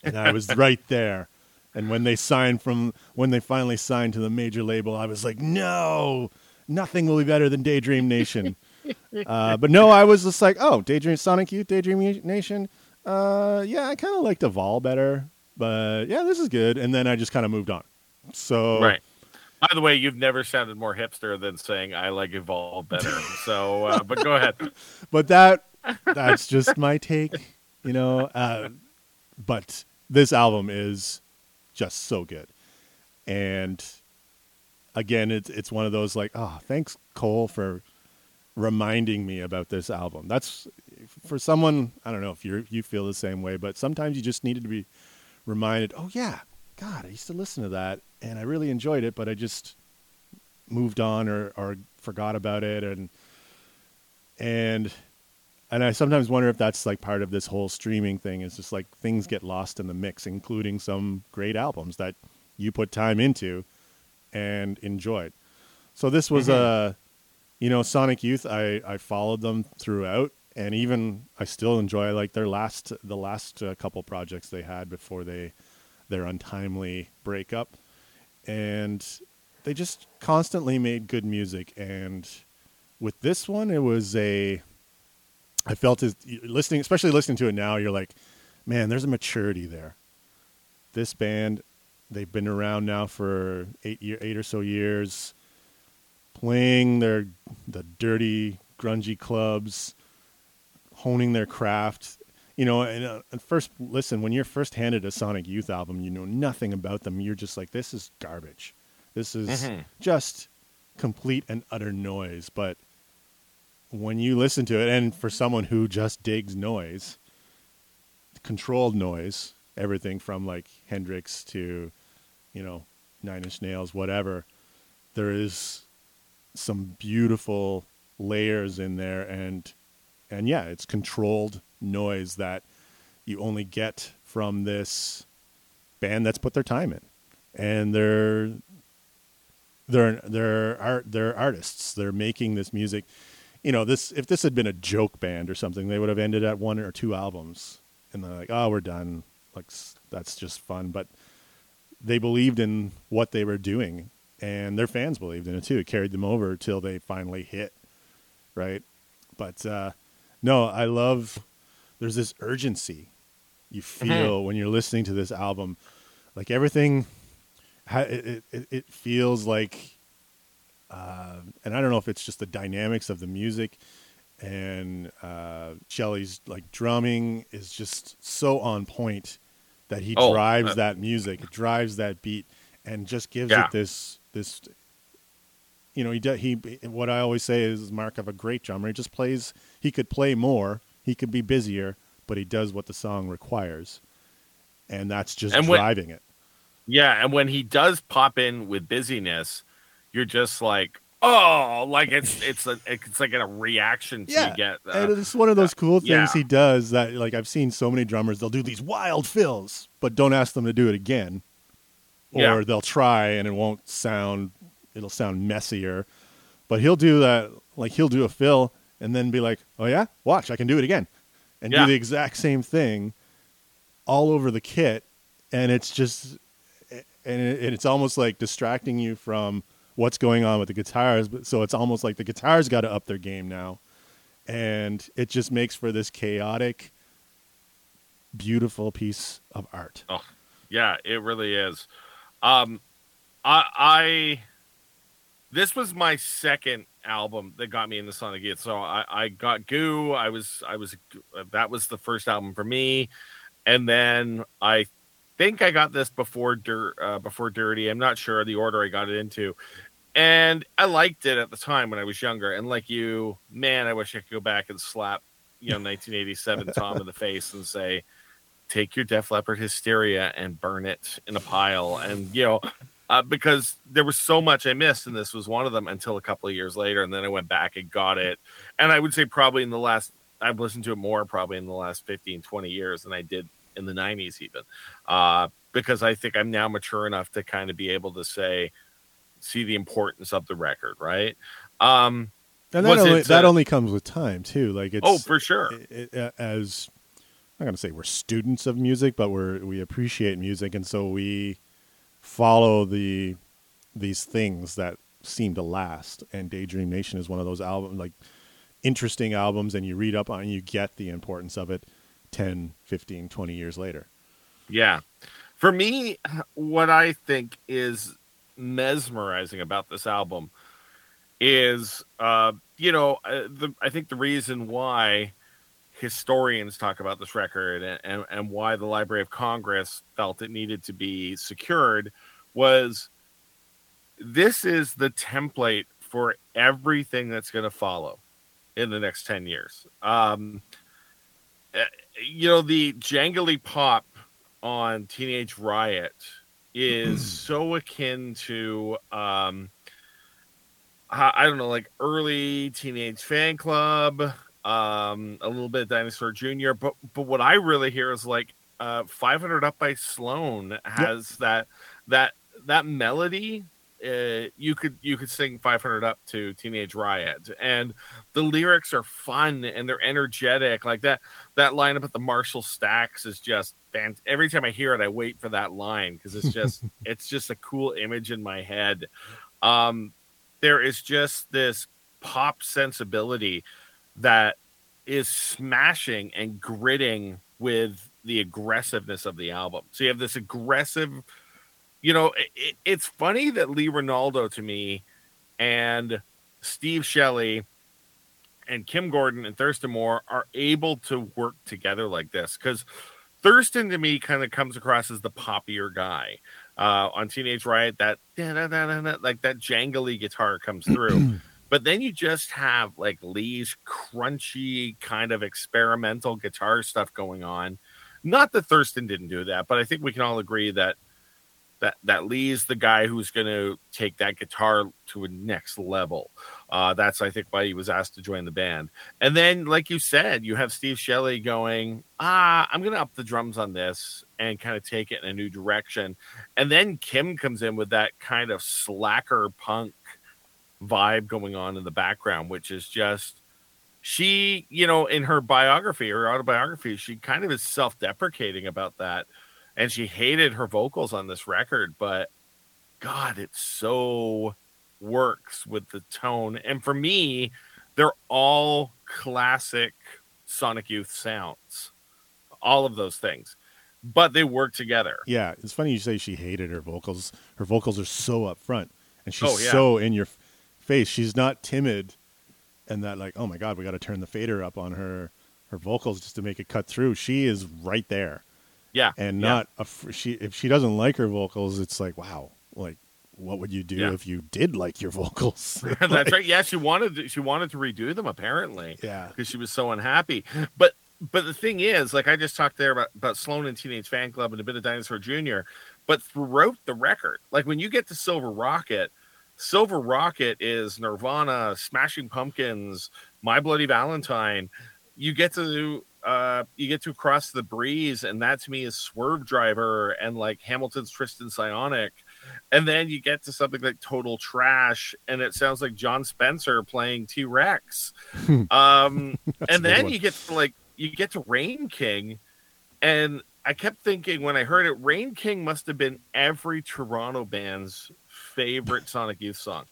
and I was right there. And when they signed from, when they finally signed to the major label, I was like, no, nothing will be better than Daydream Nation. uh, but no, I was just like, oh, Daydream Sonic Youth, Daydream Nation. Uh, yeah, I kind of liked Evol better, but yeah, this is good. And then I just kind of moved on. So Right. By the way, you've never sounded more hipster than saying I like Evol better. So, uh, but go ahead. but that that's just my take, you know. Uh, but this album is just so good, and again, it's it's one of those like, oh, thanks Cole for reminding me about this album. That's for someone I don't know if you you feel the same way, but sometimes you just needed to be reminded. Oh yeah, God, I used to listen to that, and I really enjoyed it, but I just moved on or or forgot about it, and and and I sometimes wonder if that's like part of this whole streaming thing is just like things get lost in the mix, including some great albums that you put time into and enjoyed. So this was a, you know, Sonic Youth. I I followed them throughout, and even I still enjoy like their last the last uh, couple projects they had before they their untimely breakup, and they just constantly made good music. And with this one, it was a I felt as listening, especially listening to it now, you're like, man, there's a maturity there. This band, they've been around now for eight year, eight or so years, playing their the dirty, grungy clubs, honing their craft. You know, and uh, at first, listen, when you're first handed a Sonic Youth album, you know nothing about them. You're just like, this is garbage. This is Mhm. just complete and utter noise. But when you listen to it, and for someone who just digs noise, controlled noise, everything from like Hendrix to, you know, Nine Inch Nails, whatever, there is some beautiful layers in there, and and yeah, it's controlled noise that you only get from this band that's put their time in, and they're they're they're art they're artists. They're making this music you know, this if this had been a joke band or something, they would have ended at one or two albums, and they're like, "Oh, we're done." Like that's just fun, but they believed in what they were doing, and their fans believed in it too. It carried them over till they finally hit, right? But uh, no, I love. There's this urgency you feel when you're listening to this album, like everything. It it, it feels like uh, and I don't know if it's just the dynamics of the music and uh, Shelley's like drumming is just so on point that he Oh, drives uh, that music, drives that beat, and just gives Yeah. it this this. You know, he do, he. What I always say is mark of a great drummer. He just plays. He could play more. He could be busier, but he does what the song requires, and that's just And when- driving it. Yeah, and when he does pop in with busyness, you're just like, oh, like it's it's a it's like a reaction to Yeah, you get. Uh, and it's one of those cool things yeah. he does that like I've seen so many drummers they'll do these wild fills, but don't ask them to do it again, or Yeah. they'll try and it won't sound it'll sound messier, but he'll do that like he'll do a fill and then be like, oh yeah, watch I can do it again, and do the exact same thing all over the kit, and it's just and it's almost like distracting you from what's going on with the guitars, so it's almost like the guitars got to up their game now and it just makes for this chaotic beautiful piece of art Oh, yeah, it really is. Um, I, I, this was my second album that got me into Sonic Youth. So I, I got Goo. I was, I was, that was the first album for me, and then I think I got this before Dirt, uh, before Dirty. I'm not sure the order I got it into, and I liked it at the time when I was younger. And like you, man, I wish I could go back and slap, you know, 1987 Tom in the face and say, take your Def Leppard hysteria and burn it in a pile. And, you know, uh, because there was so much I missed, and this was one of them until a couple of years later. And then I went back and got it. And I would say probably in the last, I've listened to it more probably in the last 15, 20 years than I did in the 90s, even. Uh, because I think I'm now mature enough to kind of be able to say, see the importance of the record, right? Um, and that only, that uh, only comes with time too like it's oh, for sure. it, it- as i'm not going to say we're students of music but we're we appreciate music and so we follow the these things that seem to last and daydream nation is one of those albums like interesting albums and you read up on and you get the importance of it 10 15 20 years later Yeah. For me, what I think is mesmerizing about this album is, uh, you know, uh, the, I think the reason why historians talk about this record and, and, and why the Library of Congress felt it needed to be secured was this is the template for everything that's going to follow in the next 10 years. Um, uh, you know, the jangly pop on Teenage Riot is so akin to um I don't know, like early teenage fanclub, um, a little bit of Dinosaur Jr. But but what I really hear is like uh 500 Up by Sloan has that that that melody. Uh, you could you could sing 500 up to Teenage Riot, and the lyrics are fun and they're energetic. Like that that lineup at the Marshall Stacks is just fan- every time I hear it, I wait for that line because it's just it's just a cool image in my head. Um, there is just this pop sensibility that is smashing and gritting with the aggressiveness of the album. So you have this aggressive, you know, it, it- it's funny that Lee Ranaldo to me and Steve Shelley and Kim Gordon and Thurston Moore are able to work together like this because Thurston to me kind of comes across as the poppier guy. Uh, on Teenage Riot, that like that jangly guitar comes through. but then you just have like Lee's crunchy kind of experimental guitar stuff going on. Not that Thurston didn't do that, but I think we can all agree that that that Lee's the guy who's going to take that guitar to a next level. Uh, that's I think why he was asked to join the band. And then, like you said, you have Steve Shelley going, ah, I'm to up the drums on this and kind of take it in a new direction. And then Kim comes in with that kind of slacker punk vibe going on in the background, which is just she, you know, in her biography or autobiography, she kind of is self-deprecating about that, and she hated her vocals on this record. But God, it's so works with the tone, and for me, they're all classic Sonic Youth sounds, all of those things, but they work together. Yeah, it's funny you say she hated her vocals. Her vocals are so upfront, and she's Oh, yeah. so in your face. She's not timid, and that like, oh my god, we got to turn the fader up on her her vocals just to make it cut through. She is right there, Yeah, and yeah. not a, she. If she doesn't like her vocals, it's like, wow, like what would you do Yeah. if you did like your vocals? That's right. Yeah, she wanted to, she wanted to redo them apparently. Yeah. because she was so unhappy. But but the thing is, like I just talked there about about Sloan and Teenage Fanclub and a bit of Dinosaur Jr. But throughout the record, like when you get to Silver Rocket, Silver Rocket is Nirvana, Smashing Pumpkins, My Bloody Valentine. You get to uh you get to cross the breeze, and that to me is Swervedriver and like Hamilton's Tristan Psionic. And then you get to something like Total Trash, and it sounds like Jon Spencer playing T Rex. Um, and then you get to like you get to Rain King, and I kept thinking when I heard it, Rain King must have been every Toronto band's favorite Sonic Youth song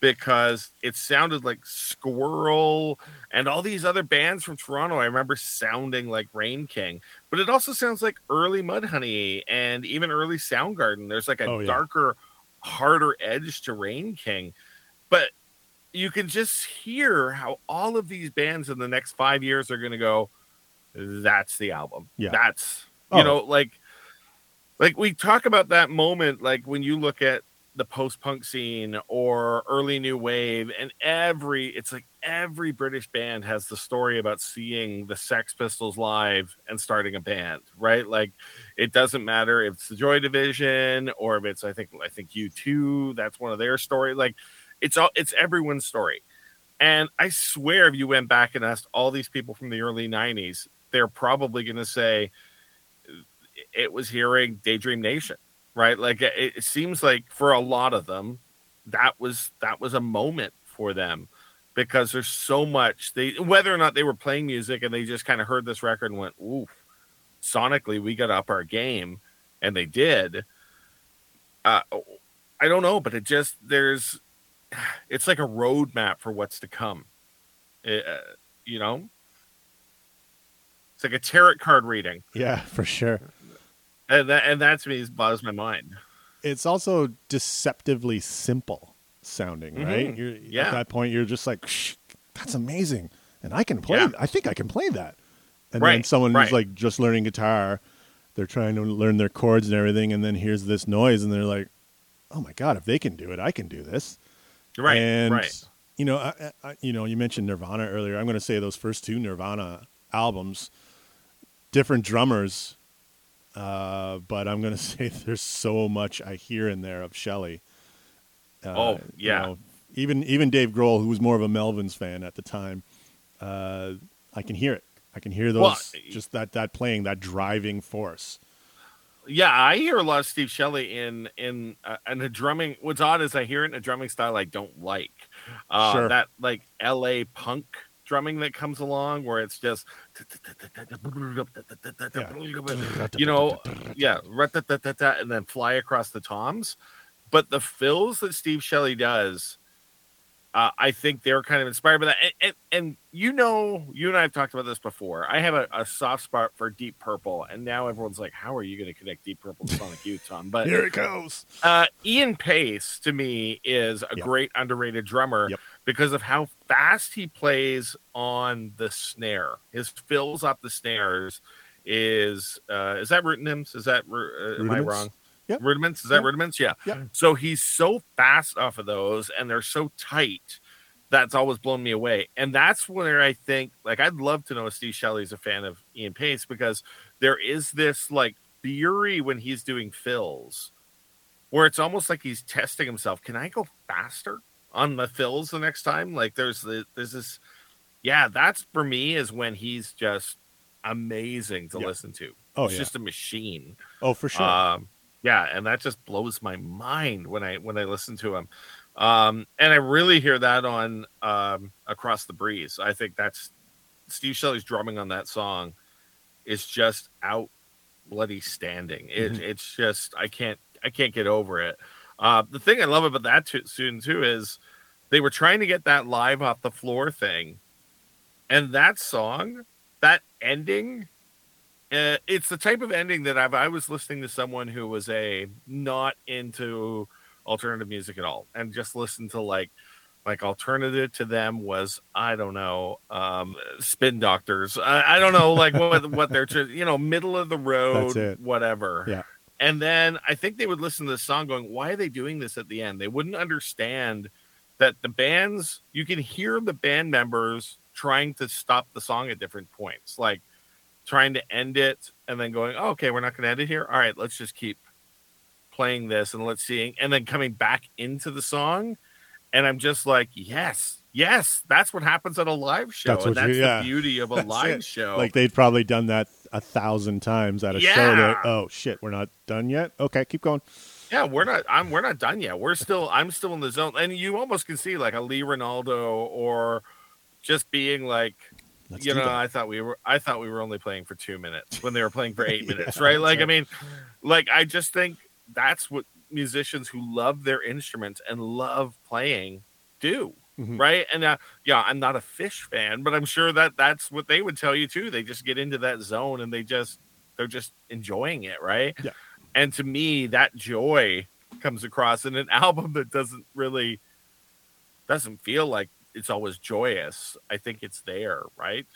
because it sounded like Squirrel and all these other bands from Toronto. I remember sounding like Rain King, but it also sounds like early Mudhoney and even early Soundgarden. There's like a Oh, yeah. darker, harder edge to Rain King, but you can just hear how all of these bands in the next five years are going to go. That's the album. Yeah. That's you Oh. know like like we talk about that moment like when you look at the post-punk scene or early new wave and every it's like every british band has the story about seeing the sex pistols live and starting a band right? Like it doesn't matter if it's the joy division or if it's i think i think you too that's one of their story like it's all it's everyone's story. And i swear if you went back and asked all these people from the early 90s they're probably going to say it was hearing Daydream Nation, right? Like it, it seems like for a lot of them, that was that was a moment for them because there's so much they whether or not they were playing music and they just kind of heard this record and went, ooh, sonically we got up our game, and they did. Uh, I don't know, but it just there's it's like a roadmap for what's to come. Uh, you know, it's like a tarot card reading yeah, for sure. And that and that to me blows my mind. it's also deceptively simple sounding, right? Mhm. You're, Yeah. At that point, you're just like, Shh, that's amazing, and I can play. Yeah. I think I can play that. And then someone right. who's like just learning guitar, they're trying to learn their chords and everything, and then hears this noise, and they're like, "Oh my god, if they can do it, I can do this." Right, and, right. You know, I, I, you know, you mentioned Nirvana earlier. I'm going to say those first two Nirvana albums, different drummers, uh, but I'm going to say there's so much I hear in there of Shelley. Uh, Oh, you yeah. know, even even Dave Grohl, who was more of a Melvins fan at the time, uh, I can hear it. I can hear those Well, just that that playing that driving force. Yeah, I hear a lot of Steve Shelley in in uh, in a drumming. What's odd is I hear it in a drumming style I don't like. Uh, Sure. That like L.A. punk drumming that comes along where it's just you know yeah and then fly across the toms. But the fills that steve shelley does uh, i think they're kind of inspired by that and, and, and you know you and i have talked about this before i have a, a soft spot for deep purple and now everyone's like how are you going to connect deep purple to sonic youth tom but Here it goes. uh, Ian Paice to me is a Yep. great underrated drummer Yep. because of how fast he plays on the snare. His fills up the snares is uh, is that rudiments? Is that uh, am I wrong? Yep. Rudiments? Is that Yep. rudiments? Yeah. Yep. So he's so fast off of those, and they're so tight. That's always blown me away, and that's where I think, like, I'd love to know if Steve Shelley's a fan of Ian Paice because there is this like fury when he's doing fills where it's almost like he's testing himself. Can I go faster on the fills the next time? Like there's the there's this yeah, that's for me is when he's just amazing to Yeah. listen to. Oh, it's yeah. just a machine. Oh, for sure. Um yeah, and that just blows my mind when I when I listen to him. Um, and I really hear that on um, Across the Breeze. I think that's Steve Shelley's drumming on that song is just out bloody standing. It, Mhm. It's just I can't I can't get over it. Uh, the thing I love about that too, soon too is they were trying to get that live off the floor thing, and that song, that ending, it's the type of ending that I've, I was listening to someone who was a not into alternative music at all, and just listened to like like alternative to them was I don't know um spin doctors. I, I don't know like what what they're you know middle of the road whatever. Yeah. and then I think they would listen to the song going why are they doing this at the end? They wouldn't understand that the bands you can hear the band members trying to stop the song at different points. Like trying to end it and then going oh, okay we're not going to end it here all right let's just keep playing this and let's see and then coming back into the song and i'm just like yes yes that's what happens at a live show That's and you- that's yeah. the beauty of a That's live it. show Like they'd probably done that a thousand times at a show. Yeah. That oh shit, we're not done yet. Okay, keep going. yeah we're not i'm we're not done yet we're still i'm still in the zone and you almost can see like a lee ranaldo or just being like Let's you know that. i thought we were i thought we were only playing for two minutes when they were playing for eight minutes right like i mean like i just think that's what musicians who love their instruments and love playing do Mhm. right and uh, yeah i'm not a Phish fan but i'm sure that that's what they would tell you too they just get into that zone and they just they're just enjoying it right Yeah. and to me that joy comes across in an album that doesn't really doesn't feel like it's always joyous i think it's there right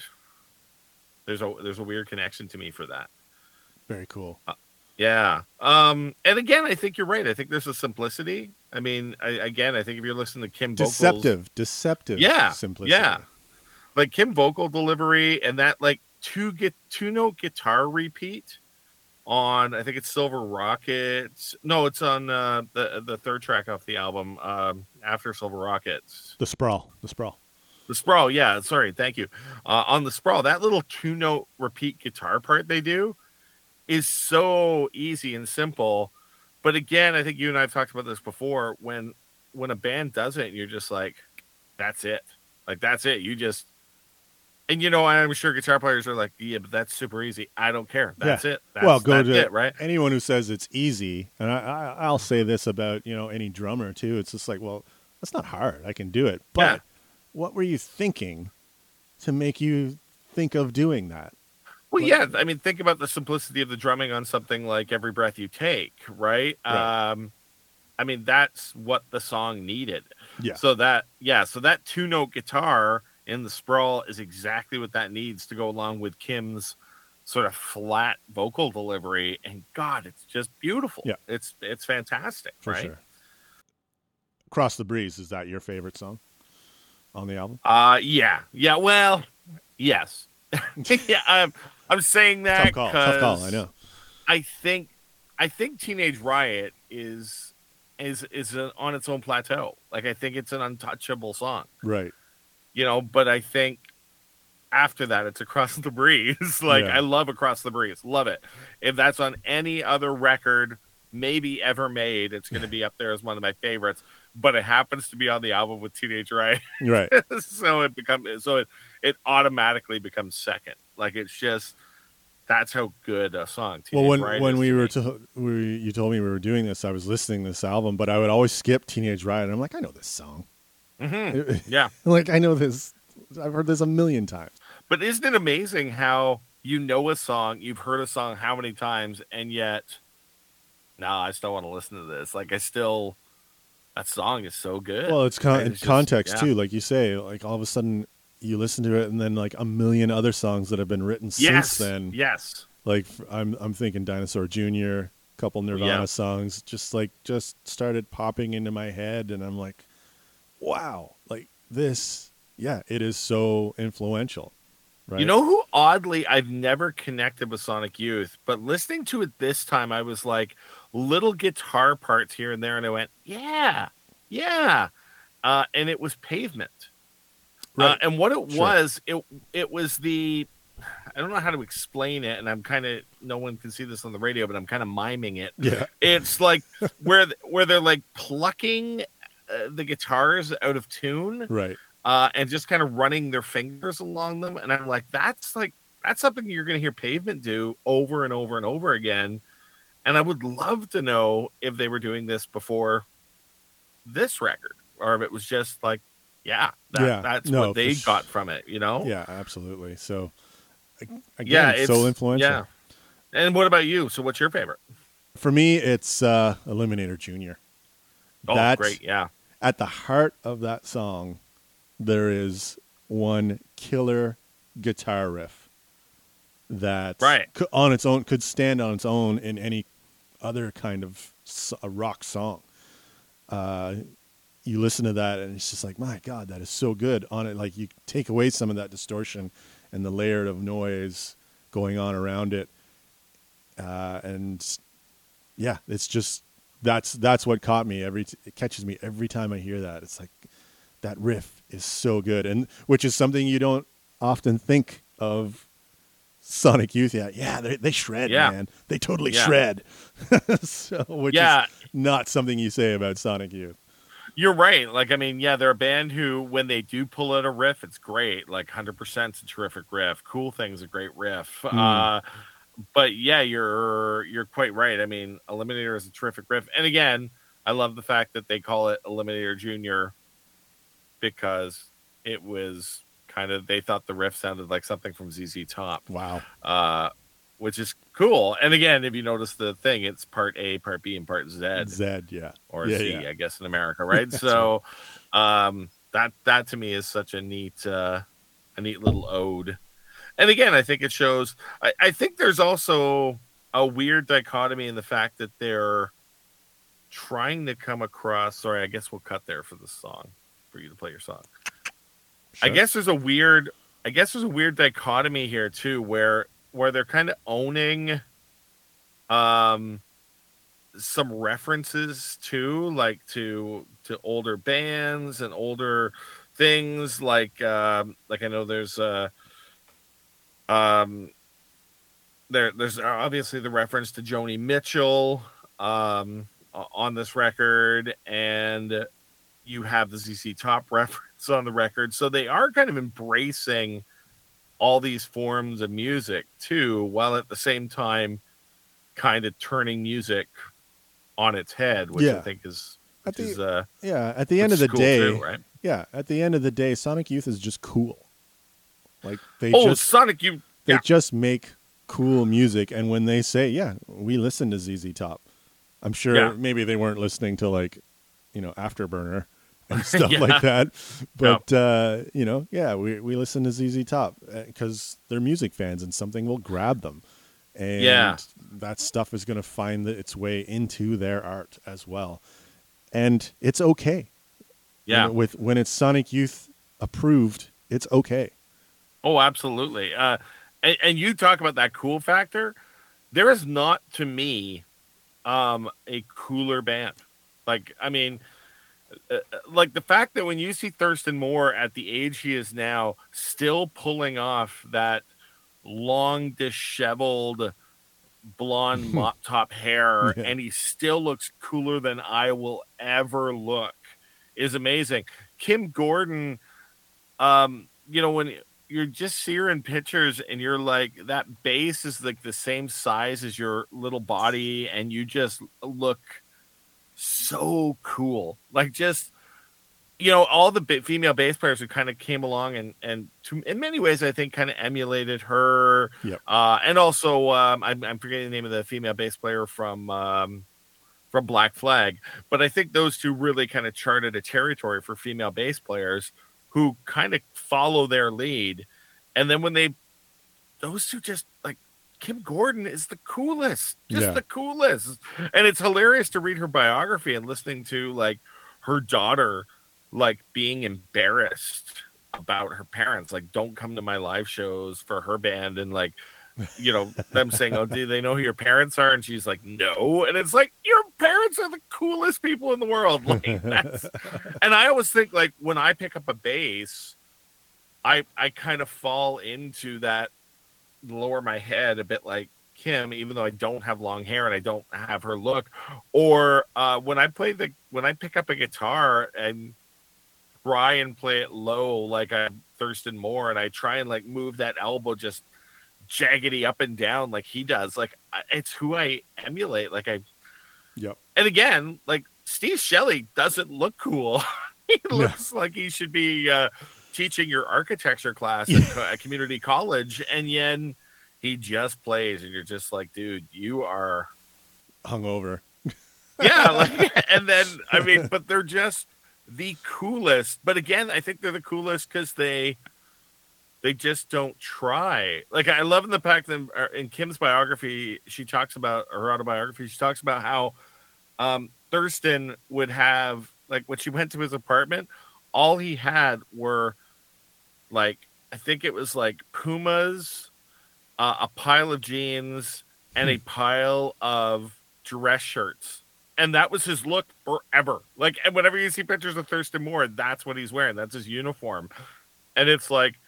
there's a there's a weird connection to me for that Very cool. yeah. Um, and again, I think you're right. I think there's a simplicity. I mean, I, again, I think if you're listening to Kim vocals, Deceptive, deceptive. Yeah, simplicity. yeah. like Kim vocal delivery and that like two get two note guitar repeat on I think it's Silver Rockets. No, it's on uh, the the third track off the album um, after Silver Rockets. The sprawl, the sprawl. The sprawl, yeah, sorry, thank you. Uh, on the sprawl, that little two note repeat guitar part they do is so easy and simple. But again, I think you and I have talked about this before. When when a band does it, you're just like, that's it. Like that's it. You just and you know, I'm sure guitar players are like, yeah, but that's super easy. I don't care. That's it. That's, well, go that's to it, right? anyone who says it's easy, and I, I, I'll say this about you know any drummer too. It's just like, well, that's not hard. I can do it. But Yeah. what were you thinking to make you think of doing that? Well, Like- yeah. I mean, think about the simplicity of the drumming on something like "Every Breath You Take," right? Right. Um, I mean, that's what the song needed. Yeah. So that, yeah, so that two note guitar in the sprawl is exactly what that needs to go along with Kim's sort of flat vocal delivery. And God, it's just beautiful. Yeah. It's it's fantastic, For right? sure. Cross the Breeze is that your favorite song on the album? Uh yeah, yeah. Well, yes. yeah, I'm I'm saying that Tough call. Tough call. I know. I think I think Teenage Riot is is is a, on its own plateau. Like I think it's an untouchable song, Right. You know. But I think after that, it's Across the Breeze. like Yeah. I love Across the Breeze, love it. If that's on any other record, maybe ever made, it's going to be up there as one of my favorites. But it happens to be on the album with Teenage Riot, Right. so it becomes so it it automatically becomes second. Like it's just. That's how good a song. well, Teenage when Riot when we were to, we, you told me we were doing this, I was listening to this album, but I would always skip Teenage Riot. And I'm like, I know this song. Mhm. Yeah. like I know this. I've heard this a million times. But isn't it amazing how you know a song, you've heard a song how many times, and yet, no, I still want to listen to this. Like I still, that song is so good. Well, it's con- And in just- context yeah. too, like you say. Like all of a sudden, you listen to it, and then like a million other songs that have been written Yes, since then. yes, Like I'm I'm thinking Dinosaur Jr. A couple Nirvana Yeah. songs just like just started popping into my head, and I'm like, wow, like this. Yeah, it is so influential. Right. You know who oddly I've never connected with Sonic Youth, but listening to it this time, I was like little guitar parts here and there, and I went, yeah, yeah, uh, and it was Pavement. Uh, and what it Sure. was, it it was the I don't know how to explain it, and I'm kind of no one can see this on the radio, but I'm kind of miming it. Yeah. It's like where where they're like plucking uh, the guitars out of tune Right. uh, and just kind of running their fingers along them. And I'm like, that's like that's something you're going to hear Pavement do over and over and over again. And I would love to know if they were doing this before this record, or if it was just like, yeah, that, Yeah, that's no, what they got from it, you know? Yeah, absolutely. So ag- again, yeah, it's so influential. Yeah. And what about you? So, what's your favorite? For me, it's uh, Eliminator Junior. Oh, That- great, yeah, At the heart of that song, there is one killer guitar riff that Right. cou- on its own could stand on its own in any other kind of a rock song. Uh, you listen to that and it's just like, my God, that is so good. On it, like you take away some of that distortion and the layer of noise going on around it, uh, and yeah, it's just that's that's what caught me every t- it catches me every time I hear that. It's like that riff is so good, and which is something you don't often think of. Sonic Youth, yeah, yeah, they, they shred, Yeah. man. They totally Yeah. shred. so, which Yeah. is not something you say about Sonic Youth. You're right. Like, I mean, yeah, they're a band who, when they do pull out a riff, it's great. Like, 100% is a terrific riff. Cool Thing's a great riff. Hmm. Uh, but yeah, you're you're quite right. I mean, Eliminator is a terrific riff. And again, I love the fact that they call it Eliminator Junior because it was kind of they thought the riff sounded like something from ZZ Top, Wow. uh, which is cool. And again, if you notice the thing, it's part A, part B, and part Z Z, yeah. or yeah, Z, I yeah. guess in America, right? So um that that to me is such a neat uh a neat little ode. And again, I think it shows I, I think there's also a weird dichotomy in the fact that they're trying to come across sorry, I guess we'll cut there for the song for you to play your song. I guess there's a weird I guess there's a weird dichotomy here too where where they're kind of owning um some references too like to to older bands and older things like um like I know there's uh um there there's obviously the reference to Joni Mitchell um on this record and you have the ZZ Top reference on the record. So they are kind of embracing all these forms of music too, while at the same time kind of turning music on its head, which I think is, At which is the, uh, yeah, at the end of the day, too, right? yeah, at the end of the day, Sonic Youth is just cool. Like they Oh, just Sonic, you they yeah. just make cool music, and when they say, "Yeah, we listen to ZZ Top," I'm sure Yeah. maybe they weren't listening to like, you know, Afterburner and stuff Yeah. like that. But uh, you know, yeah, we we listen to ZZ Top because they're music fans, and something will grab them, and Yeah. that stuff is going to find its way into their art as well, and it's okay. You yeah. know, with when it's Sonic Youth approved, it's okay. Oh, absolutely. Uh, and, and you talk about that cool factor. There is not, to me, um, a cooler band. Like, I mean, uh, uh, like the fact that when you see Thurston Moore at the age he is now, still pulling off that long, disheveled, blonde mop top hair, Yeah. and he still looks cooler than I will ever look, is amazing. Kim Gordon, um, you know, when you're just seeing pictures and you're like that bass is like the same size as your little body and you just look so cool like just you know all the female bass players who kind of came along and and to, in many ways i think kind of emulated her Yep. uh and also um I'm, I'm forgetting the name of the female bass player from um from black flag but i think those two really kind of charted a territory for female bass players who kind of follow their lead. And then when they, those two just like Kim Gordon is the coolest, just Yeah. the coolest. And it's hilarious to read her biography and listening to like her daughter, like being embarrassed about her parents, like don't come to my live shows for her band and like, you know, them saying, "Oh, do they know who your parents are?" And she's like, "No," and it's like your parents are the coolest people in the world. Like that's and I always think like when I pick up a bass, I I kind of fall into that lower my head a bit like Kim, even though I don't have long hair and I don't have her look. Or uh, when I play the when I pick up a guitar and try and play it low like I'm Thurston Moore, and I try and like move that elbow just jaggedy up and down like he does. Like it's who I emulate. Like I Yep. and again, like Steve Shelley doesn't look cool. he looks like he should be uh, teaching your architecture class at, at community college, and yet he just plays, and you're just like, dude, you are, Hungover. yeah. Like, and then I mean, but they're just the coolest. But again, I think they're the coolest because they they just don't try. Like I love in the fact that uh, in Kim's biography, she talks about her autobiography. She talks about how um, Thurston would have like when she went to his apartment, all he had were like I think it was like Pumas, uh, a pile of jeans, and a pile of dress shirts. And that was his look forever. Like, and whenever you see pictures of Thurston Moore, that's what he's wearing. That's his uniform. And it's like,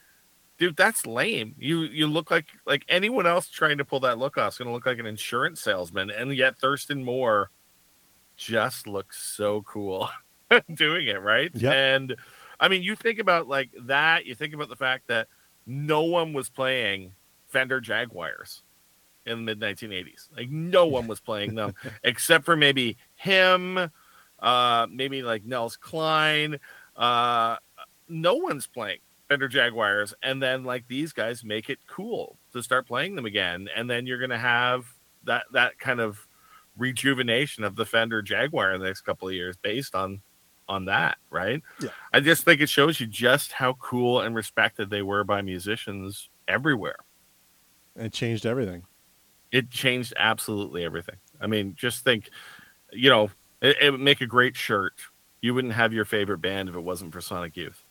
dude, that's lame. You you look like like anyone else trying to pull that look off is gonna look like an insurance salesman, and yet Thurston Moore just looks so cool doing it, right? Yep. And I mean, you think about like that. You think about the fact that no one was playing Fender Jaguars in the mid 1980s. Like no one was playing them except for maybe him, uh, maybe like Nels Cline. Uh, no one's playing Fender Jaguars, and then like these guys make it cool to start playing them again, and then you're gonna have that that kind of rejuvenation of the Fender Jaguar in the next couple of years based on on that, right? Yeah. I just think it shows you just how cool and respected they were by musicians everywhere. It changed everything. It changed absolutely everything. I mean, just think, you know, it, it would make a great shirt. You wouldn't have your favorite band if it wasn't for Sonic Youth.